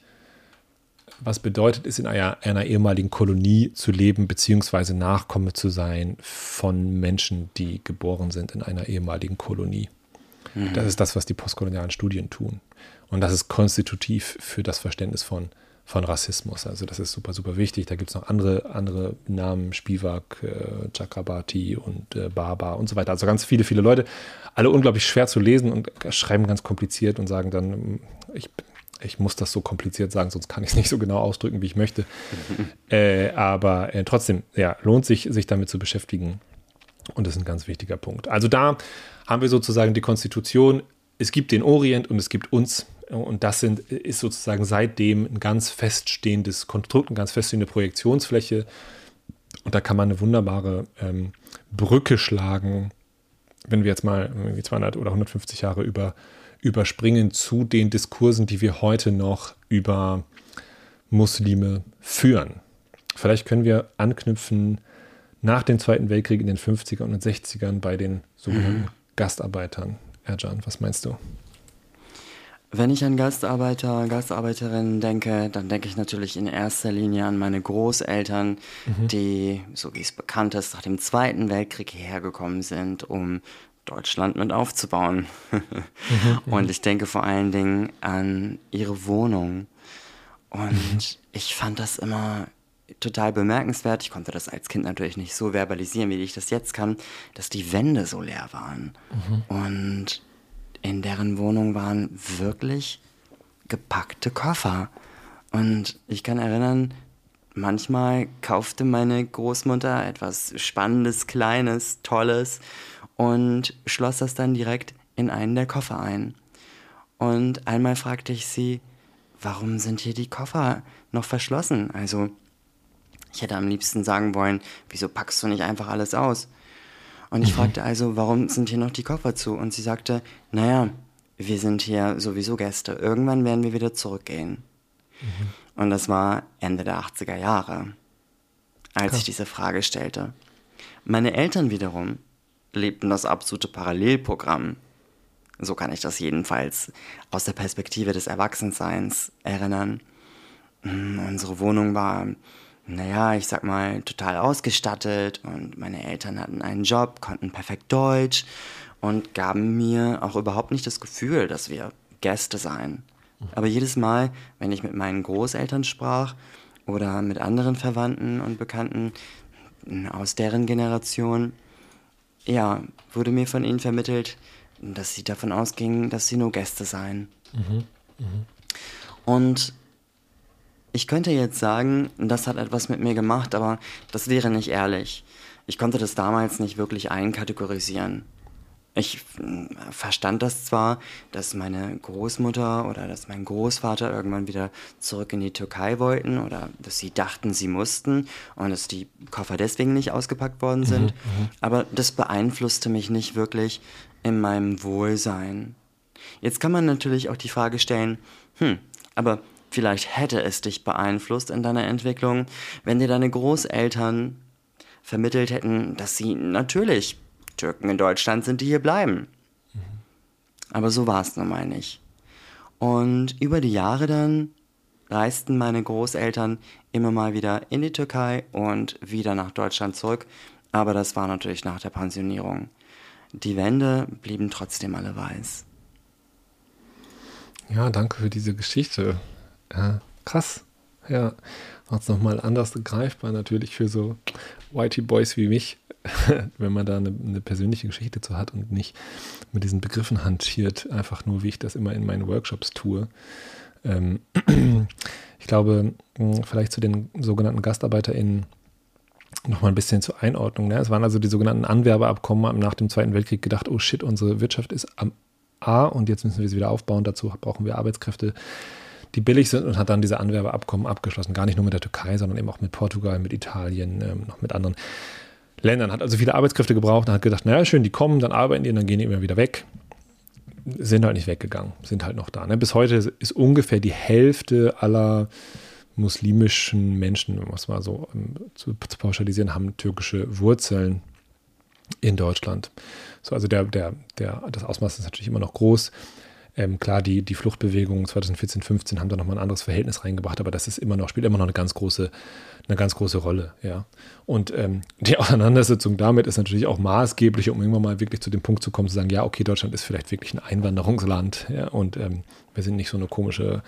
was bedeutet es in einer, einer ehemaligen Kolonie zu leben, beziehungsweise Nachkomme zu sein von Menschen, die geboren sind in einer ehemaligen Kolonie. Mhm. Das ist das, was die postkolonialen Studien tun. Und das ist konstitutiv für das Verständnis von von Rassismus. Also das ist super, super wichtig. Da gibt es noch andere, andere Namen, Spivak, äh, Chakrabarti und äh, Baba und so weiter. Also ganz viele, viele Leute, alle unglaublich schwer zu lesen und schreiben ganz kompliziert und sagen dann, ich, ich muss das so kompliziert sagen, sonst kann ich es nicht so genau ausdrücken, wie ich möchte. [laughs] äh, aber äh, trotzdem, ja, lohnt sich, sich damit zu beschäftigen. Und das ist ein ganz wichtiger Punkt. Also da haben wir sozusagen die Konstitution. Es gibt den Orient und es gibt uns und das sind, ist sozusagen seitdem ein ganz feststehendes Konstrukt, eine ganz feststehende Projektionsfläche. Und da kann man eine wunderbare ähm, Brücke schlagen, wenn wir jetzt mal 200 oder 150 Jahre über, überspringen zu den Diskursen, die wir heute noch über Muslime führen. Vielleicht können wir anknüpfen nach dem Zweiten Weltkrieg in den 50er und 60ern bei den sogenannten mhm. Gastarbeitern. Erjan, was meinst du? Wenn ich an Gastarbeiter, Gastarbeiterinnen denke, dann denke ich natürlich in erster Linie an meine Großeltern, mhm. die, so wie es bekannt ist, nach dem Zweiten Weltkrieg hergekommen sind, um Deutschland mit aufzubauen. mhm, [laughs] und ich denke vor allen Dingen an ihre Wohnung. Und mhm. ich fand das immer total bemerkenswert. Ich konnte das als Kind natürlich nicht so verbalisieren, wie ich das jetzt kann, dass die Wände so leer waren. Mhm. Und in deren Wohnung waren wirklich gepackte Koffer. Und ich kann erinnern, manchmal kaufte meine Großmutter etwas Spannendes, Kleines, Tolles und schloss das dann direkt in einen der Koffer ein. Und einmal fragte ich sie, warum sind hier die Koffer noch verschlossen? Also, ich hätte am liebsten sagen wollen, wieso packst du nicht einfach alles aus? Und ich mhm. fragte also, warum sind hier noch die Koffer zu? Und sie sagte, naja, wir sind hier sowieso Gäste. Irgendwann werden wir wieder zurückgehen. Mhm. Und das war Ende der 80er Jahre, als Krass. ich diese Frage stellte. Meine Eltern wiederum, lebten das absolute Parallelprogramm. So kann ich das jedenfalls aus der Perspektive des Erwachsenseins erinnern. Hm, unsere Wohnung war, naja, ich sag mal, total ausgestattet und meine Eltern hatten einen Job, konnten perfekt Deutsch und gaben mir auch überhaupt nicht das Gefühl, dass wir Gäste seien. Aber jedes Mal, wenn ich mit meinen Großeltern sprach oder mit anderen Verwandten und Bekannten aus deren Generation, ja, wurde mir von ihnen vermittelt, dass sie davon ausgingen, dass sie nur Gäste seien. Mhm. Mhm. Und ich könnte jetzt sagen, das hat etwas mit mir gemacht, aber das wäre nicht ehrlich. Ich konnte das damals nicht wirklich einkategorisieren. Ich hm, verstand das zwar, dass meine Großmutter oder dass mein Großvater irgendwann wieder zurück in die Türkei wollten oder dass sie dachten, sie mussten und dass die Koffer deswegen nicht ausgepackt worden mhm, sind, mhm, aber das beeinflusste mich nicht wirklich in meinem Wohlsein. Jetzt kann man natürlich auch die Frage stellen, hm, aber vielleicht hätte es dich beeinflusst in deiner Entwicklung, wenn dir deine Großeltern vermittelt hätten, dass sie natürlich Türken in Deutschland sind, die hier bleiben. Mhm. Aber so war es nun mal nicht. Und über die Jahre dann reisten meine Großeltern immer mal wieder in die Türkei und wieder nach Deutschland zurück. Aber das war natürlich nach der Pensionierung. Die Wände blieben trotzdem alle weiß. Ja, danke für diese Geschichte. Ja, krass. Ja, macht es nochmal anders greifbar natürlich für so Whitey Boys wie mich. [laughs] wenn man da eine, eine, persönliche Geschichte zu hat und nicht mit diesen Begriffen hantiert, einfach nur, wie ich das immer in meinen Workshops tue. Ähm, [clears throat] ich glaube, hm, vielleicht zu den sogenannten GastarbeiterInnen nochmal ein bisschen zur Einordnung. Ne? Es waren also die sogenannten Anwerbeabkommen nach dem Zweiten Weltkrieg gedacht, oh shit, unsere Wirtschaft ist am A und jetzt müssen wir sie wieder aufbauen. Dazu brauchen wir Arbeitskräfte, die billig sind und hat dann diese Anwerbeabkommen abgeschlossen. Gar nicht nur mit der Türkei, sondern eben auch mit Portugal, mit Italien, ähm, noch mit anderen Ländern, hat also viele Arbeitskräfte gebraucht und hat gedacht, naja, schön, die kommen, dann arbeiten die und dann gehen die immer wieder weg. Sind halt nicht weggegangen, sind halt noch da. Ne? Bis heute ist ungefähr die Hälfte aller muslimischen Menschen, um es mal so um, zu, zu, pauschalisieren, haben türkische Wurzeln in Deutschland. So, also der, der, der, das Ausmaß ist natürlich immer noch groß. Ähm, klar, die, die Fluchtbewegungen 2014, 15 haben da nochmal ein anderes Verhältnis reingebracht, aber das ist immer noch, spielt immer noch eine ganz große eine ganz große Rolle, ja. Und ähm, die [laughs] Auseinandersetzung damit ist natürlich auch maßgeblich, um irgendwann mal wirklich zu dem Punkt zu kommen, zu sagen, ja, okay, Deutschland ist vielleicht wirklich ein Einwanderungsland, ja, und ähm, wir sind nicht so eine komische,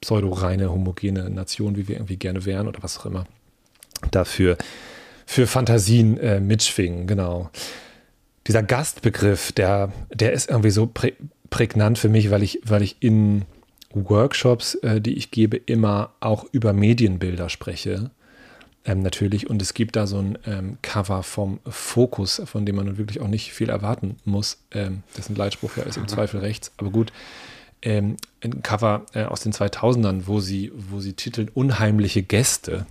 pseudo-reine, homogene Nation, wie wir irgendwie gerne wären oder was auch immer. Dafür für Fantasien äh, mitschwingen, genau. Dieser Gastbegriff, der, der ist irgendwie so prä prägnant für mich, weil ich, weil ich in Workshops, äh, die ich gebe, immer auch über Medienbilder spreche ähm, natürlich. Und es gibt da so ein ähm, Cover vom Fokus, von dem man wirklich auch nicht viel erwarten muss. Ähm, dessen Leitspruch ja ist im Zweifel rechts. Aber gut, ähm, ein Cover äh, aus den 2000ern, wo sie, wo sie titeln Unheimliche Gäste.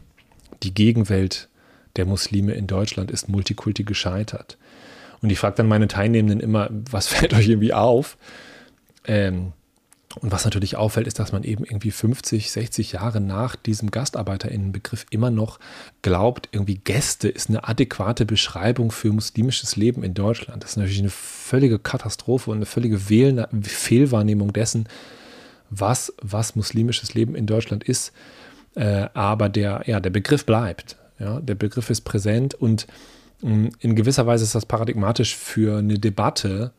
Die Gegenwelt der Muslime in Deutschland ist Multikulti gescheitert. Und ich frage dann meine Teilnehmenden immer, was fällt euch irgendwie auf? Ähm, und was natürlich auffällt, ist, dass man eben irgendwie 50, 60 Jahre nach diesem GastarbeiterInnenbegriff immer noch glaubt, irgendwie Gäste ist eine adäquate Beschreibung für muslimisches Leben in Deutschland. Das ist natürlich eine völlige Katastrophe und eine völlige Fehlwahrnehmung dessen, was, was muslimisches Leben in Deutschland ist. Äh, aber der, ja, der Begriff bleibt. Ja, der Begriff ist präsent und mh, mm, in gewisser Weise ist das paradigmatisch für eine Debatte,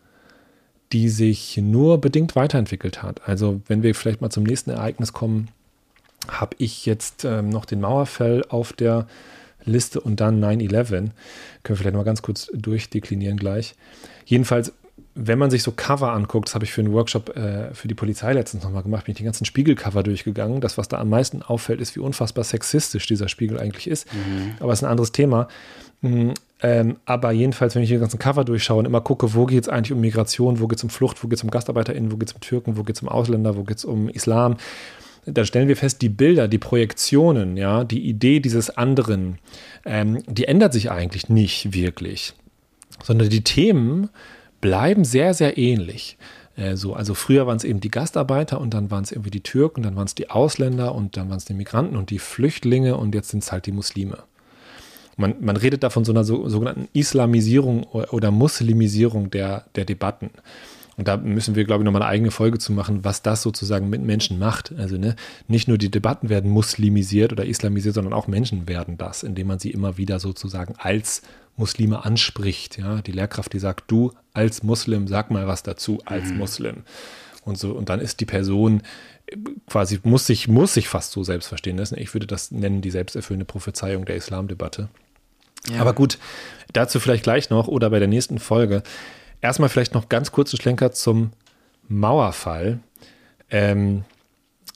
die sich nur bedingt weiterentwickelt hat. Also wenn wir vielleicht mal zum nächsten Ereignis kommen, habe ich jetzt ähm, noch den Mauerfall auf der Liste und dann 9-11. Können wir vielleicht mal ganz kurz durchdeklinieren gleich. Jedenfalls, wenn man sich so Cover anguckt, das habe ich für einen Workshop äh, für die Polizei letztens nochmal gemacht, bin ich die ganzen Spiegelcover durchgegangen. Das, was da am meisten auffällt, ist, wie unfassbar sexistisch dieser Spiegel eigentlich ist. Mhm. Aber es ist ein anderes Thema. Ähm, aber jedenfalls, wenn ich die ganzen Cover durchschaue und immer gucke, wo geht es eigentlich um Migration, wo geht es um Flucht, wo geht es um GastarbeiterInnen, wo geht es um Türken, wo geht es um Ausländer, wo geht es um Islam, dann stellen wir fest, die Bilder, die Projektionen, ja, die Idee dieses anderen, ähm, die ändert sich eigentlich nicht wirklich, sondern die Themen bleiben sehr, sehr ähnlich. Äh, so, also früher waren es eben die Gastarbeiter und dann waren es irgendwie die Türken, dann waren es die Ausländer und dann waren es die Migranten und die Flüchtlinge und jetzt sind es halt die Muslime. Man, man redet da von so einer so, sogenannten Islamisierung oder Muslimisierung der, der Debatten. Und da müssen wir, glaube ich, nochmal eine eigene Folge zu machen, was das sozusagen mit Menschen macht. Also ne, nicht nur die Debatten werden muslimisiert oder islamisiert, sondern auch Menschen werden das, indem man sie immer wieder sozusagen als Muslime anspricht. Ja, die Lehrkraft, die sagt, du als Muslim, sag mal was dazu als mhm. Muslim. Und so, und dann ist die Person quasi, muss sich, muss sich fast so selbst verstehen lassen. Ich würde das nennen, die selbsterfüllende Prophezeiung der Islamdebatte. Ja. Aber gut, dazu vielleicht gleich noch oder bei der nächsten Folge. Erstmal vielleicht noch ganz kurzen Schlenker zum Mauerfall. Ähm,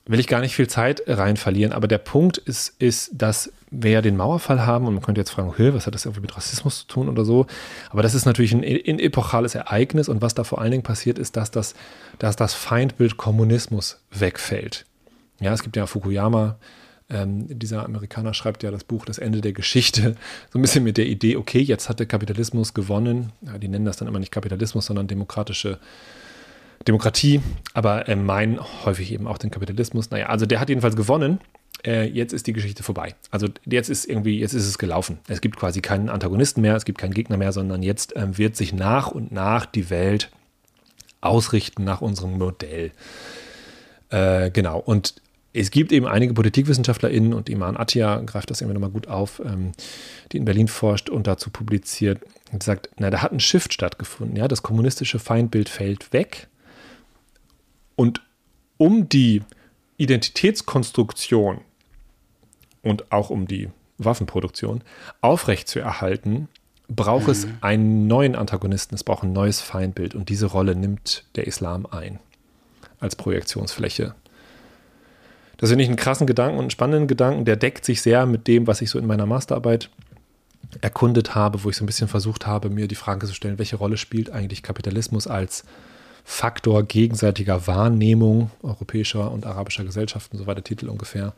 will ich gar nicht viel Zeit rein verlieren, aber der Punkt ist, ist, dass wir ja den Mauerfall haben und man könnte jetzt fragen, was hat das irgendwie mit Rassismus zu tun oder so? Aber das ist natürlich ein, ein epochales Ereignis und was da vor allen Dingen passiert, ist, dass das, dass das Feindbild Kommunismus wegfällt. Ja, es gibt ja Fukuyama, ähm, dieser Amerikaner schreibt ja das Buch Das Ende der Geschichte, so ein bisschen mit der Idee, okay, jetzt hat der Kapitalismus gewonnen. Ja, die nennen das dann immer nicht Kapitalismus, sondern demokratische Demokratie, aber äh, meinen häufig eben auch den Kapitalismus. Naja, also der hat jedenfalls gewonnen. Äh, jetzt ist die Geschichte vorbei. Also jetzt ist irgendwie, jetzt ist es gelaufen. Es gibt quasi keinen Antagonisten mehr, es gibt keinen Gegner mehr, sondern jetzt ähm, wird sich nach und nach die Welt ausrichten nach unserem Modell. Äh, genau. Und es gibt eben einige PolitikwissenschaftlerInnen und Iman Attia greift das immer nochmal gut auf, ähm, die in Berlin forscht und dazu publiziert und sagt, na, da hat ein Shift stattgefunden, ja, das kommunistische Feindbild fällt weg und um die Identitätskonstruktion und auch um die Waffenproduktion aufrechtzuerhalten, braucht mhm. es einen neuen Antagonisten, es braucht ein neues Feindbild und diese Rolle nimmt der Islam ein als Projektionsfläche das finde ich einen krassen Gedanken und einen spannenden Gedanken. Der deckt sich sehr mit dem, was ich so in meiner Masterarbeit erkundet habe, wo ich so ein bisschen versucht habe, mir die Frage zu stellen, welche Rolle spielt eigentlich Kapitalismus als Faktor gegenseitiger Wahrnehmung europäischer und arabischer Gesellschaften, so war der Titel ungefähr.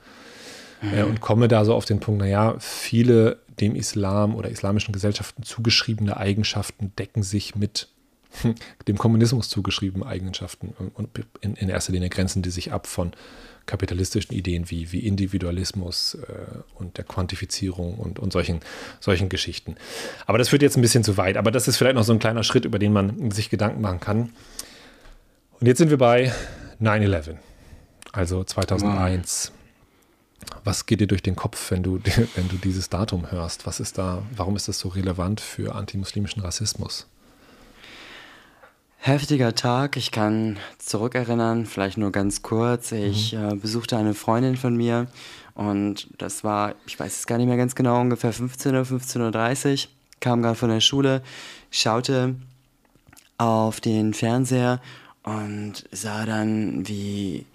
Mhm. Äh, und komme da so auf den Punkt, naja, viele dem Islam oder islamischen Gesellschaften zugeschriebene Eigenschaften decken sich mit [laughs] dem Kommunismus zugeschriebenen Eigenschaften und in, in erster Linie grenzen die sich ab von kapitalistischen Ideen wie, wie Individualismus äh, und der Quantifizierung und, und solchen, solchen Geschichten. Aber das führt jetzt ein bisschen zu weit. Aber das ist vielleicht noch so ein kleiner Schritt, über den man sich Gedanken machen kann. Und jetzt sind wir bei 9-11, also 2001. Wow. Was geht dir durch den Kopf, wenn du, [laughs] wenn du dieses Datum hörst? Was ist da, warum ist das so relevant für antimuslimischen Rassismus? Heftiger Tag, ich kann zurückerinnern, vielleicht nur ganz kurz. Ich mhm. äh, besuchte eine Freundin von mir und das war, ich weiß es gar nicht mehr ganz genau, ungefähr 15 Uhr, 15.30 Uhr, kam gerade von der Schule, schaute auf den Fernseher und sah dann, wie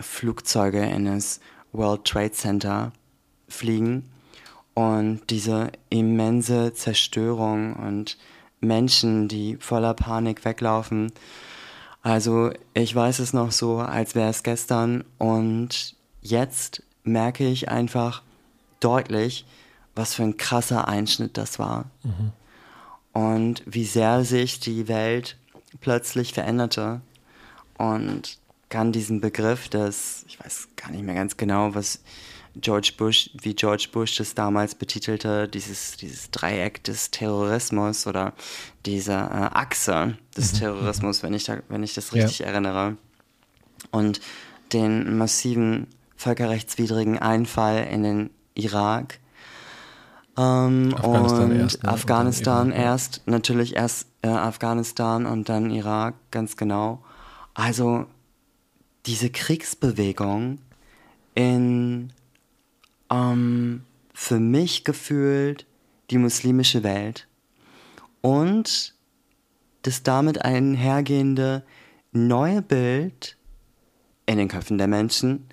Flugzeuge in das World Trade Center fliegen und diese immense Zerstörung und Menschen, die voller Panik weglaufen. Also ich weiß es noch so, als wäre es gestern und jetzt merke ich einfach deutlich, was für ein krasser Einschnitt das war. Mhm. Und wie sehr sich die Welt plötzlich veränderte. Und kann diesen Begriff des, ich weiß gar nicht mehr ganz genau, was George Bush, wie George Bush das damals betitelte, dieses, dieses Dreieck des Terrorismus oder diese äh, Achse des mhm. Terrorismus, wenn ich, da, wenn ich das richtig ja. erinnere. Und den massiven völkerrechtswidrigen Einfall in den Irak. Ähm, Afghanistan und erst, ne? Afghanistan und erst, natürlich erst äh, Afghanistan und dann Irak, ganz genau. Also diese Kriegsbewegung in ähm, für mich gefühlt die muslimische Welt und das damit einhergehende neue Bild in den Köpfen der Menschen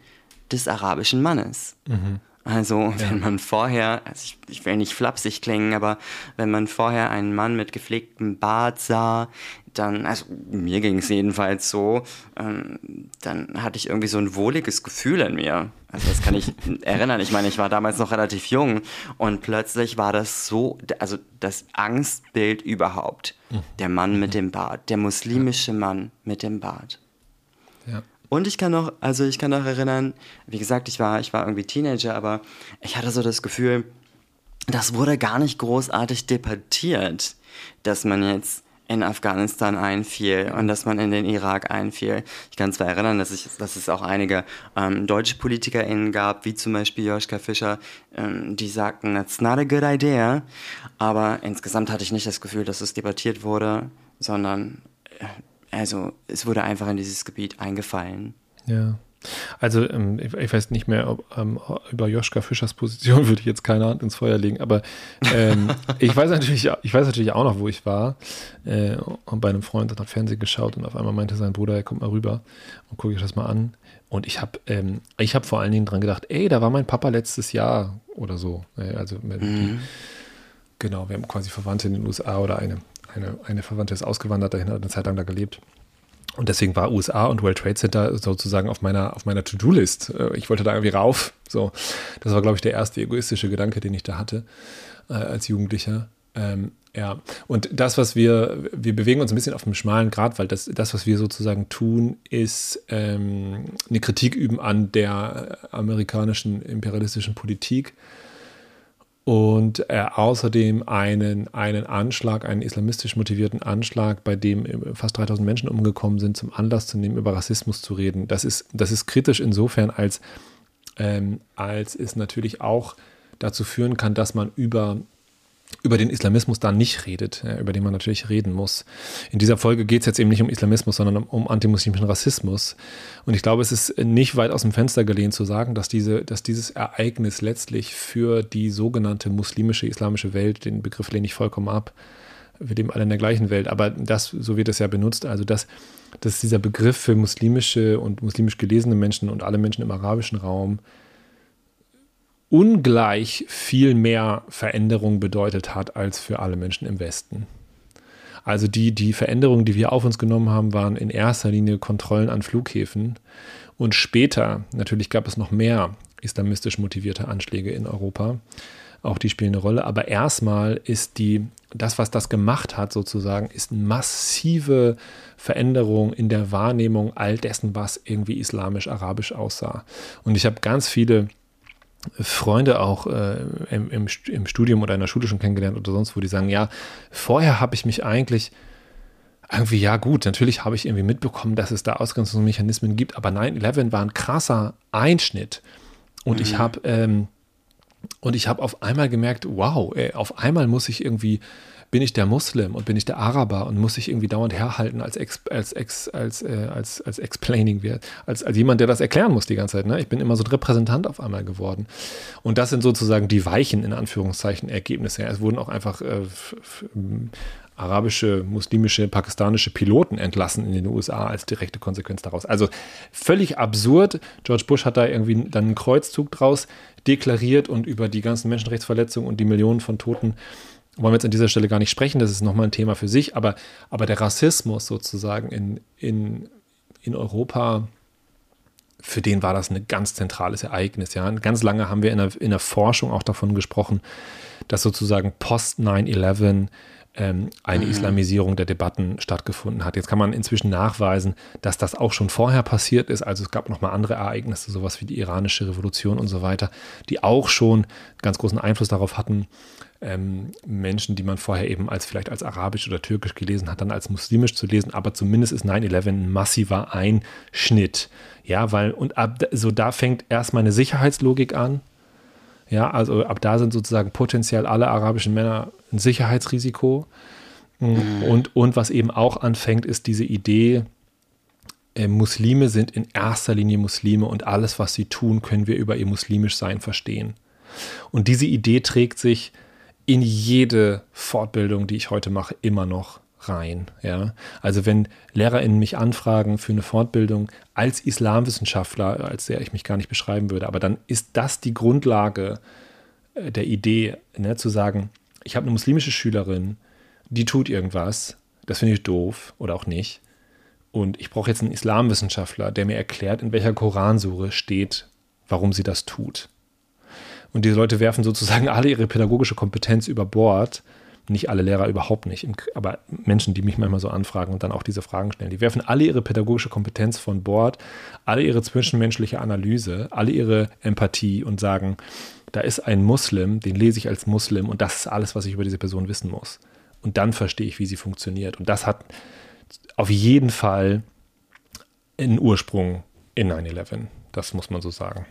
des arabischen Mannes. Mhm. Also, wenn man vorher, also ich, ich, will nicht flapsig klingen, aber wenn man vorher einen Mann mit gepflegtem Bart sah, dann, also mir ging es jedenfalls so, ähm, dann hatte ich irgendwie so ein wohliges Gefühl in mir. Also das kann ich [laughs] erinnern. Ich meine, ich war damals noch relativ jung und plötzlich war das so, also das Angstbild überhaupt. Mhm. Der Mann mit dem Bart, der muslimische Mann mit dem Bart. Und ich kann noch, also ich kann noch erinnern, wie gesagt, ich war, ich war irgendwie Teenager, aber ich hatte so das Gefühl, das wurde gar nicht großartig debattiert, dass man jetzt in Afghanistan einfiel und dass man in den Irak einfiel. Ich kann zwar erinnern, dass, ich, dass es auch einige ähm, deutsche PolitikerInnen gab, wie zum Beispiel Joschka Fischer, ähm, die sagten, that's not a good idea. Aber insgesamt hatte ich nicht das Gefühl, dass es debattiert wurde, sondern äh, also es wurde einfach in dieses Gebiet eingefallen. Ja. Also ähm, ich, weiß nicht mehr, ob ähm, über Joschka Fischers Position [laughs] würde ich jetzt keine Hand ins Feuer legen, aber ähm, [laughs] ich weiß natürlich, ich weiß natürlich auch noch, wo ich war äh, und bei einem Freund hat Fernsehen geschaut und auf einmal meinte sein Bruder, er kommt mal rüber und gucke ich das mal an. Und ich habe ähm, ich hab vor allen Dingen dran gedacht, ey, da war mein Papa letztes Jahr oder so. Äh, also mhm. genau, wir haben quasi Verwandte in den USA oder eine, eine, eine Verwandte ist ausgewandert dahin, hat eine Zeit lang da gelebt. Und deswegen war USA und World Trade Center sozusagen auf meiner, auf meiner To-Do-List. Äh, ich wollte da irgendwie rauf. So, das war, glaube ich, der erste egoistische Gedanke, den ich da hatte äh, als Jugendlicher. Ähm, ja, und das, was wir, wir bewegen uns ein bisschen auf einem schmalen Grad, weil das, das was wir sozusagen tun, ist ähm, eine Kritik üben an der amerikanischen imperialistischen Politik und äh, außerdem einen, einen Anschlag, einen islamistisch motivierten Anschlag, bei dem fast 3000 Menschen umgekommen sind, zum Anlass zu nehmen, über Rassismus zu reden. Das ist, das ist kritisch insofern, als, ähm, als es natürlich auch dazu führen kann, dass man über über den Islamismus dann nicht redet, über den man natürlich reden muss. In dieser Folge geht es jetzt eben nicht um Islamismus, sondern um, um, antimuslimischen Rassismus. Und ich glaube, es ist nicht weit aus dem Fenster gelehnt zu sagen, dass, diese, dass dieses Ereignis letztlich für die sogenannte muslimische, islamische Welt, den Begriff lehne ich vollkommen ab, wir leben alle in der gleichen Welt, aber das, so wird es ja benutzt, also dass, dass dieser Begriff für muslimische und muslimisch gelesene Menschen und alle Menschen im arabischen Raum ungleich viel mehr Veränderung bedeutet hat als für alle Menschen im Westen. Also die, die Veränderungen, die wir auf uns genommen haben, waren in erster Linie Kontrollen an Flughäfen. Und später, natürlich gab es noch mehr islamistisch motivierte Anschläge in Europa. Auch die spielen eine Rolle. Aber erstmal ist die, das, was das gemacht hat, sozusagen, ist eine massive Veränderung in der Wahrnehmung all dessen, was irgendwie islamisch-arabisch aussah. Und ich habe ganz viele Freunde auch äh, im, im, im, Studium oder in der Schule schon kennengelernt oder sonst wo, die sagen, ja, vorher habe ich mich eigentlich irgendwie, ja gut, natürlich habe ich irgendwie mitbekommen, dass es da Ausgrenzungsmechanismen gibt, aber 9-11 war ein krasser Einschnitt. Und mhm. ich habe ähm, und ich habe auf einmal gemerkt, wow, ey, auf einmal muss ich irgendwie bin ich der Muslim und bin ich der Araber und muss ich irgendwie dauernd herhalten als Ex, als Ex, als, äh, als, als Explaining, als, als jemand, der das erklären muss die ganze Zeit. Ne? Ich bin immer so ein Repräsentant auf einmal geworden. Und das sind sozusagen die weichen, in Anführungszeichen, Ergebnisse. Es wurden auch einfach äh, arabische, muslimische, pakistanische Piloten entlassen in den USA als direkte Konsequenz daraus. Also völlig absurd. George Bush hat da irgendwie dann einen Kreuzzug draus deklariert und über die ganzen Menschenrechtsverletzungen und die Millionen von Toten wollen wir jetzt an dieser Stelle gar nicht sprechen, das ist nochmal ein Thema für sich, aber, aber der Rassismus sozusagen in, in, in Europa, für den war das ein ganz zentrales Ereignis. Ja. ganz lange haben wir in der, in der Forschung auch davon gesprochen, dass sozusagen post 9-11 ähm, eine mhm. Islamisierung der Debatten stattgefunden hat. Jetzt kann man inzwischen nachweisen, dass das auch schon vorher passiert ist. Also es gab nochmal andere Ereignisse, sowas wie die iranische Revolution und so weiter, die auch schon ganz großen Einfluss darauf hatten, ähm, Menschen, die man vorher eben als vielleicht als arabisch oder türkisch gelesen hat, dann als muslimisch zu lesen. Aber zumindest ist 9-11 ein massiver Einschnitt. Ja, weil, und ab so da fängt erstmal eine Sicherheitslogik an. Ja, also ab da sind sozusagen potenziell alle arabischen Männer ein Sicherheitsrisiko. Mhm. Und, und was eben auch anfängt, ist diese Idee, äh, Muslime sind in erster Linie Muslime und alles, was sie tun, können wir über ihr muslimisch Sein verstehen. Und diese Idee trägt sich in jede Fortbildung, die ich heute mache, immer noch rein. Ja? Also wenn LehrerInnen mich anfragen für eine Fortbildung als Islamwissenschaftler, als der ich mich gar nicht beschreiben würde, aber dann ist das die Grundlage äh, der Idee, ne, zu sagen, ich habe eine muslimische Schülerin, die tut irgendwas, das finde ich doof oder auch nicht. Und ich brauche jetzt einen Islamwissenschaftler, der mir erklärt, in welcher Koransure steht, warum sie das tut. Und diese Leute werfen sozusagen [laughs] alle ihre pädagogische Kompetenz über Bord nicht alle Lehrer überhaupt nicht, aber Menschen, die mich manchmal so anfragen und dann auch diese Fragen stellen, die werfen alle ihre pädagogische Kompetenz von Bord, alle ihre zwischenmenschliche Analyse, alle ihre Empathie und sagen, da ist ein Muslim, den lese ich als Muslim und das ist alles, was ich über diese Person wissen muss. Und dann verstehe ich, wie sie funktioniert. Und das hat auf jeden Fall einen Ursprung in 9-11. Das muss man so sagen.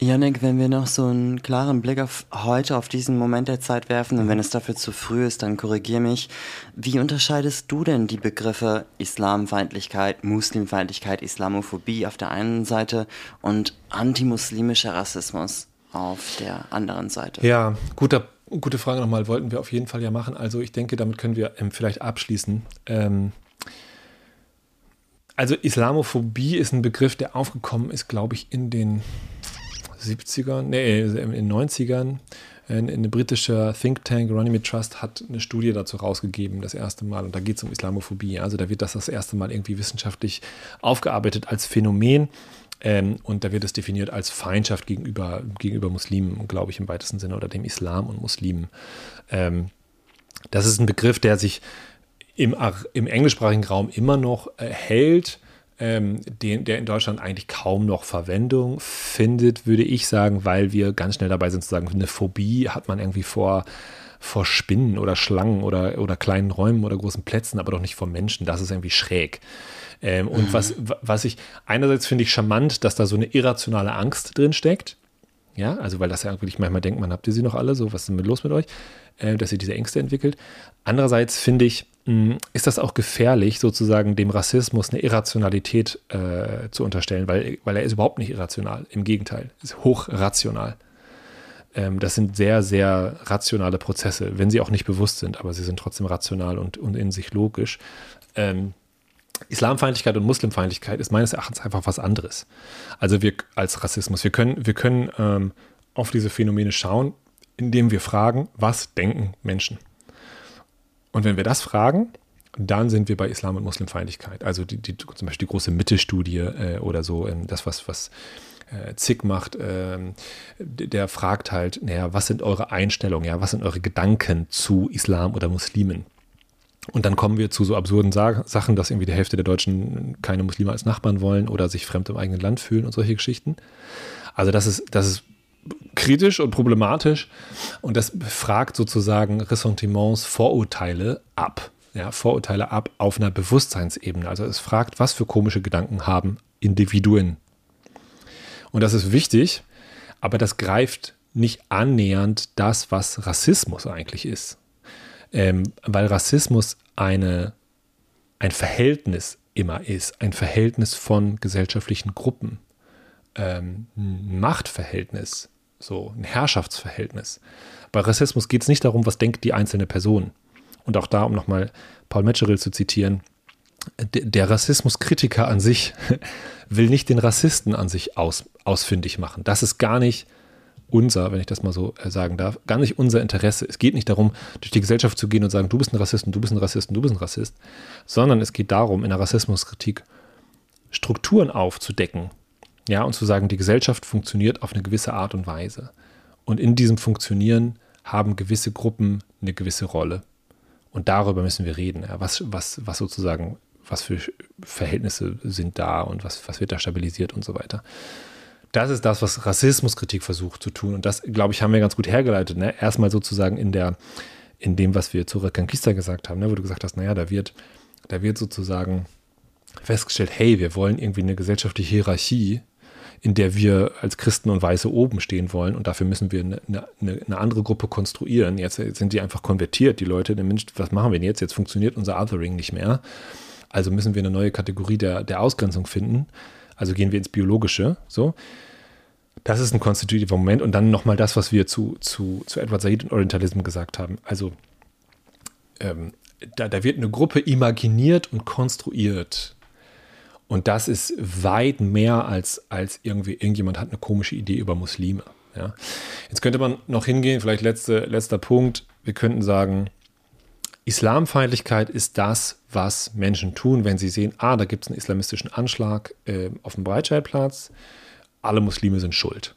Janik, wenn wir noch so einen klaren Blick auf heute, auf diesen Moment der Zeit werfen und wenn es dafür zu früh ist, dann korrigier mich. Wie unterscheidest du denn die Begriffe Islamfeindlichkeit, Muslimfeindlichkeit, Islamophobie auf der einen Seite und antimuslimischer Rassismus auf der anderen Seite? Ja, guter, gute Frage nochmal, wollten wir auf jeden Fall ja machen. Also ich denke, damit können wir ähm, vielleicht abschließen. Ähm, also Islamophobie ist ein Begriff, der aufgekommen ist, glaube ich, in den 70ern, nee, in den 90ern. Ein, ein britischer Think Tank, Runnymede Trust, hat eine Studie dazu rausgegeben, das erste Mal. Und da geht es um Islamophobie. Also da wird das das erste Mal irgendwie wissenschaftlich aufgearbeitet als Phänomen. Ähm, und da wird es definiert als Feindschaft gegenüber, gegenüber Muslimen, glaube ich, im weitesten Sinne, oder dem Islam und Muslimen. Ähm, das ist ein Begriff, der sich im, im englischsprachigen Raum immer noch äh, hält ähm, den, der in Deutschland eigentlich kaum noch Verwendung findet, würde ich sagen, weil wir ganz schnell dabei sind zu sagen, eine Phobie hat man irgendwie vor, vor Spinnen oder Schlangen oder, oder kleinen Räumen oder großen Plätzen, aber doch nicht vor Menschen. Das ist irgendwie schräg. Ähm, und mhm. was, was ich, einerseits finde ich charmant, dass da so eine irrationale Angst drin steckt. Ja, also weil das ja wirklich manchmal denkt, man habt ihr sie noch alle, so was ist denn los mit euch, äh, dass ihr diese Ängste entwickelt. Andererseits finde ich, mh, ist das auch gefährlich, sozusagen dem Rassismus eine Irrationalität äh, zu unterstellen, weil, weil er ist überhaupt nicht irrational. Im Gegenteil, ist hochrational. Ähm, das sind sehr, sehr rationale Prozesse, wenn sie auch nicht bewusst sind, aber sie sind trotzdem rational und, und in sich logisch. Ähm, Islamfeindlichkeit und Muslimfeindlichkeit ist meines Erachtens einfach was anderes. Also wir als Rassismus, wir können, wir können ähm, auf diese Phänomene schauen, indem wir fragen, was denken Menschen? Und wenn wir das fragen, dann sind wir bei Islam und Muslimfeindlichkeit. Also die, die, zum Beispiel die große Mitte-Studie äh, oder so, ähm, das, was, was äh, Zick macht, äh, der fragt halt, naja, was sind eure Einstellungen, ja, was sind eure Gedanken zu Islam oder Muslimen? Und dann kommen wir zu so absurden Sa Sachen, dass irgendwie die Hälfte der Deutschen keine Muslime als Nachbarn wollen oder sich fremd im eigenen Land fühlen und solche Geschichten. Also das ist, das ist kritisch und problematisch und das fragt sozusagen Ressentiments, Vorurteile ab. Ja, Vorurteile ab auf einer Bewusstseinsebene. Also es fragt, was für komische Gedanken haben Individuen. Und das ist wichtig, aber das greift nicht annähernd das, was Rassismus eigentlich ist ähm, weil Rassismus eine, ein Verhältnis immer ist, ein Verhältnis von gesellschaftlichen Gruppen, ähm, ein Machtverhältnis, so ein Herrschaftsverhältnis. Bei Rassismus geht es nicht darum, was denkt die einzelne Person. Und auch da, um nochmal Paul Metzgeril zu zitieren, der Rassismuskritiker an sich [laughs] will nicht den Rassisten an sich aus, ausfindig machen. Das ist gar nicht unser, wenn ich das mal so äh, sagen darf, gar nicht unser Interesse. Es geht nicht darum, durch die Gesellschaft zu gehen und sagen, du bist ein Rassist und du bist ein Rassist und du bist ein Rassist, sondern es geht darum, in der Rassismuskritik Strukturen aufzudecken, ja, und zu sagen, die Gesellschaft funktioniert auf eine gewisse Art und Weise. Und in diesem Funktionieren haben gewisse Gruppen eine gewisse Rolle. Und darüber müssen wir reden. Ja, was, was, was sozusagen, was für Verhältnisse sind da und was, was wird da stabilisiert und so weiter das ist das, was Rassismuskritik versucht zu tun. Und das, glaube ich, haben wir ganz gut hergeleitet. Ne? Erstmal sozusagen in der, in dem, was wir zu Reconquista gesagt haben, ne? wo du gesagt hast, naja, da wird, da wird sozusagen festgestellt, hey, wir wollen irgendwie eine gesellschaftliche Hierarchie, in der wir als Christen und Weiße oben stehen wollen und dafür müssen wir eine, eine, eine andere Gruppe konstruieren. Jetzt, sind die einfach konvertiert, die Leute, der Mensch, was machen wir denn jetzt? Jetzt funktioniert unser Othering nicht mehr. Also müssen wir eine neue Kategorie der, der Ausgrenzung finden. Also gehen wir ins Biologische, so. Das ist ein konstitutiver Moment. Und dann nochmal das, was wir zu, zu, zu Edward Said und Orientalism gesagt haben. Also, ähm, da, da wird eine Gruppe imaginiert und konstruiert. Und das ist weit mehr als, als irgendwie irgendjemand hat eine komische Idee über Muslime. Ja. Jetzt könnte man noch hingehen, vielleicht letzte, letzter Punkt. Wir könnten sagen, Islamfeindlichkeit ist das, was Menschen tun, wenn sie sehen, ah, da gibt es einen islamistischen Anschlag äh, auf dem Breitscheidplatz alle Muslime sind schuld.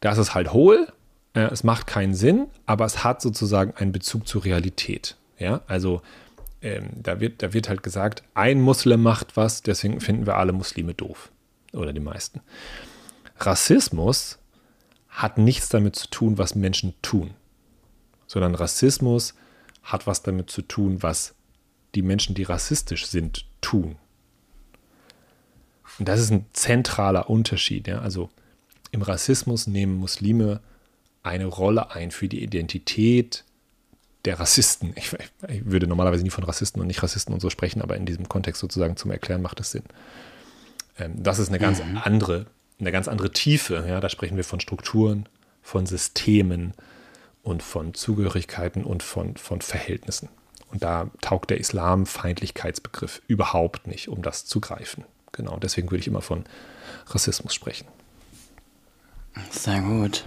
Das ist halt hohl, äh, es macht keinen Sinn, aber es hat sozusagen einen Bezug zur Realität. Ja, also ähm, da, wird, da wird halt gesagt, ein Muslim macht was, deswegen finden wir alle Muslime doof. Oder die meisten. Rassismus hat nichts damit zu tun, was Menschen tun, sondern Rassismus hat was damit zu tun, was die Menschen, die rassistisch sind, tun. Und das ist ein zentraler Unterschied. Ja? Also im Rassismus nehmen Muslime eine Rolle ein für die Identität der Rassisten. Ich, ich, würde normalerweise nie von Rassisten und Nicht-Rassisten und so sprechen, aber in diesem Kontext sozusagen zum Erklären macht es Sinn. Ähm, das ist eine ganz mhm. andere, eine ganz andere Tiefe. Ja? Da sprechen wir von Strukturen, von Systemen und von Zugehörigkeiten und von, von Verhältnissen. Und da taugt der Islamfeindlichkeitsbegriff überhaupt nicht, um das zu greifen. Genau, deswegen würde ich immer von Rassismus sprechen. Sehr gut.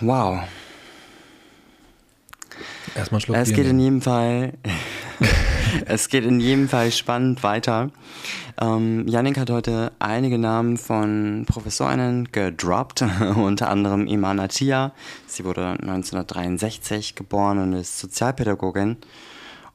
Wow. Erstmal Schluck Es geht in jedem Fall. [laughs] es geht in jedem Fall spannend weiter. Ähm, Yannick hat heute einige Namen von Professorinnen gedroppt, [laughs] unter anderem Iman Atia. Sie wurde 1963 geboren und ist Sozialpädagogin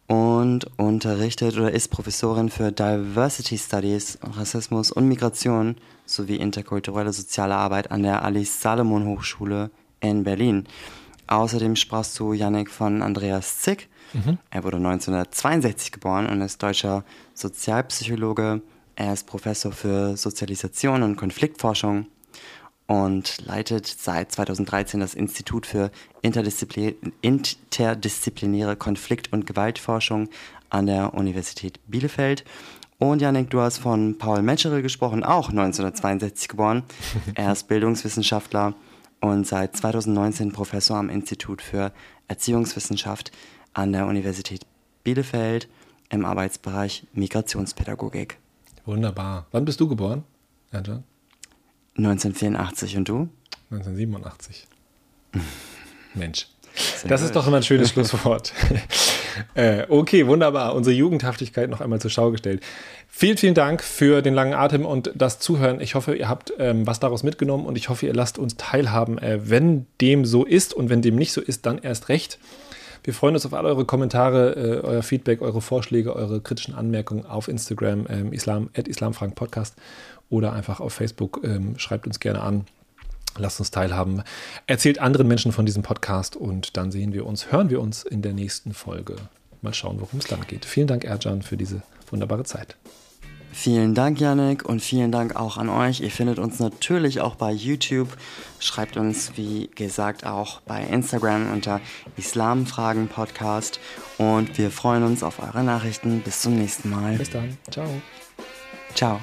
und unterrichtet oder ist Professorin für Diversity Studies, Rassismus und Migration sowie interkulturelle soziale Arbeit an der Alice Salomon Hochschule in Berlin. Außerdem sprachst du, Yannick, von Andreas Zick. Mhm. Er wurde 1962 geboren und ist deutscher Sozialpsychologe. Er ist Professor für Sozialisation und Konfliktforschung und leitet seit 2013 das Institut für Interdisziplin interdisziplinäre Konflikt- und Gewaltforschung an der Universität Bielefeld. Und Janik, du hast von Paul Metschere gesprochen, auch 1962 geboren. [laughs] Er ist Bildungswissenschaftler und seit 2019 Professor am Institut für Erziehungswissenschaft an der Universität Bielefeld im Arbeitsbereich Migrationspädagogik. Wunderbar. Wann bist du geboren, Ernst? 1984 und du? 1987. [laughs] Mensch. Sehr das gut. ist doch immer ein schönes [laughs] Schlusswort. äh, okay, wunderbar. Unsere Jugendhaftigkeit noch einmal zur Schau gestellt. Vielen, vielen Dank für den langen Atem und das Zuhören. Ich hoffe, ihr habt ähm, was daraus mitgenommen und ich hoffe, ihr lasst uns teilhaben. Äh, wenn dem so ist und wenn dem nicht so ist, dann erst recht. Wir freuen uns auf all eure Kommentare, äh, euer Feedback, eure Vorschläge, eure kritischen Anmerkungen auf Instagram, ähm, Islam, at Islamfragen Podcast oder einfach auf Facebook. Ähm, schreibt uns gerne an. Lasst uns teilhaben. Erzählt anderen Menschen von diesem Podcast und dann sehen wir uns, hören wir uns in der nächsten Folge. Mal schauen, worum es dann geht. Vielen Dank, Erjan, für diese wunderbare Zeit. Vielen Dank, Yannick, und vielen Dank auch an euch. Ihr findet uns natürlich auch bei YouTube. Schreibt uns, wie gesagt, auch bei Instagram unter Islamfragen Podcast. Und wir freuen uns auf eure Nachrichten. Bis zum nächsten Mal. Bis dann. Ciao. Ciao.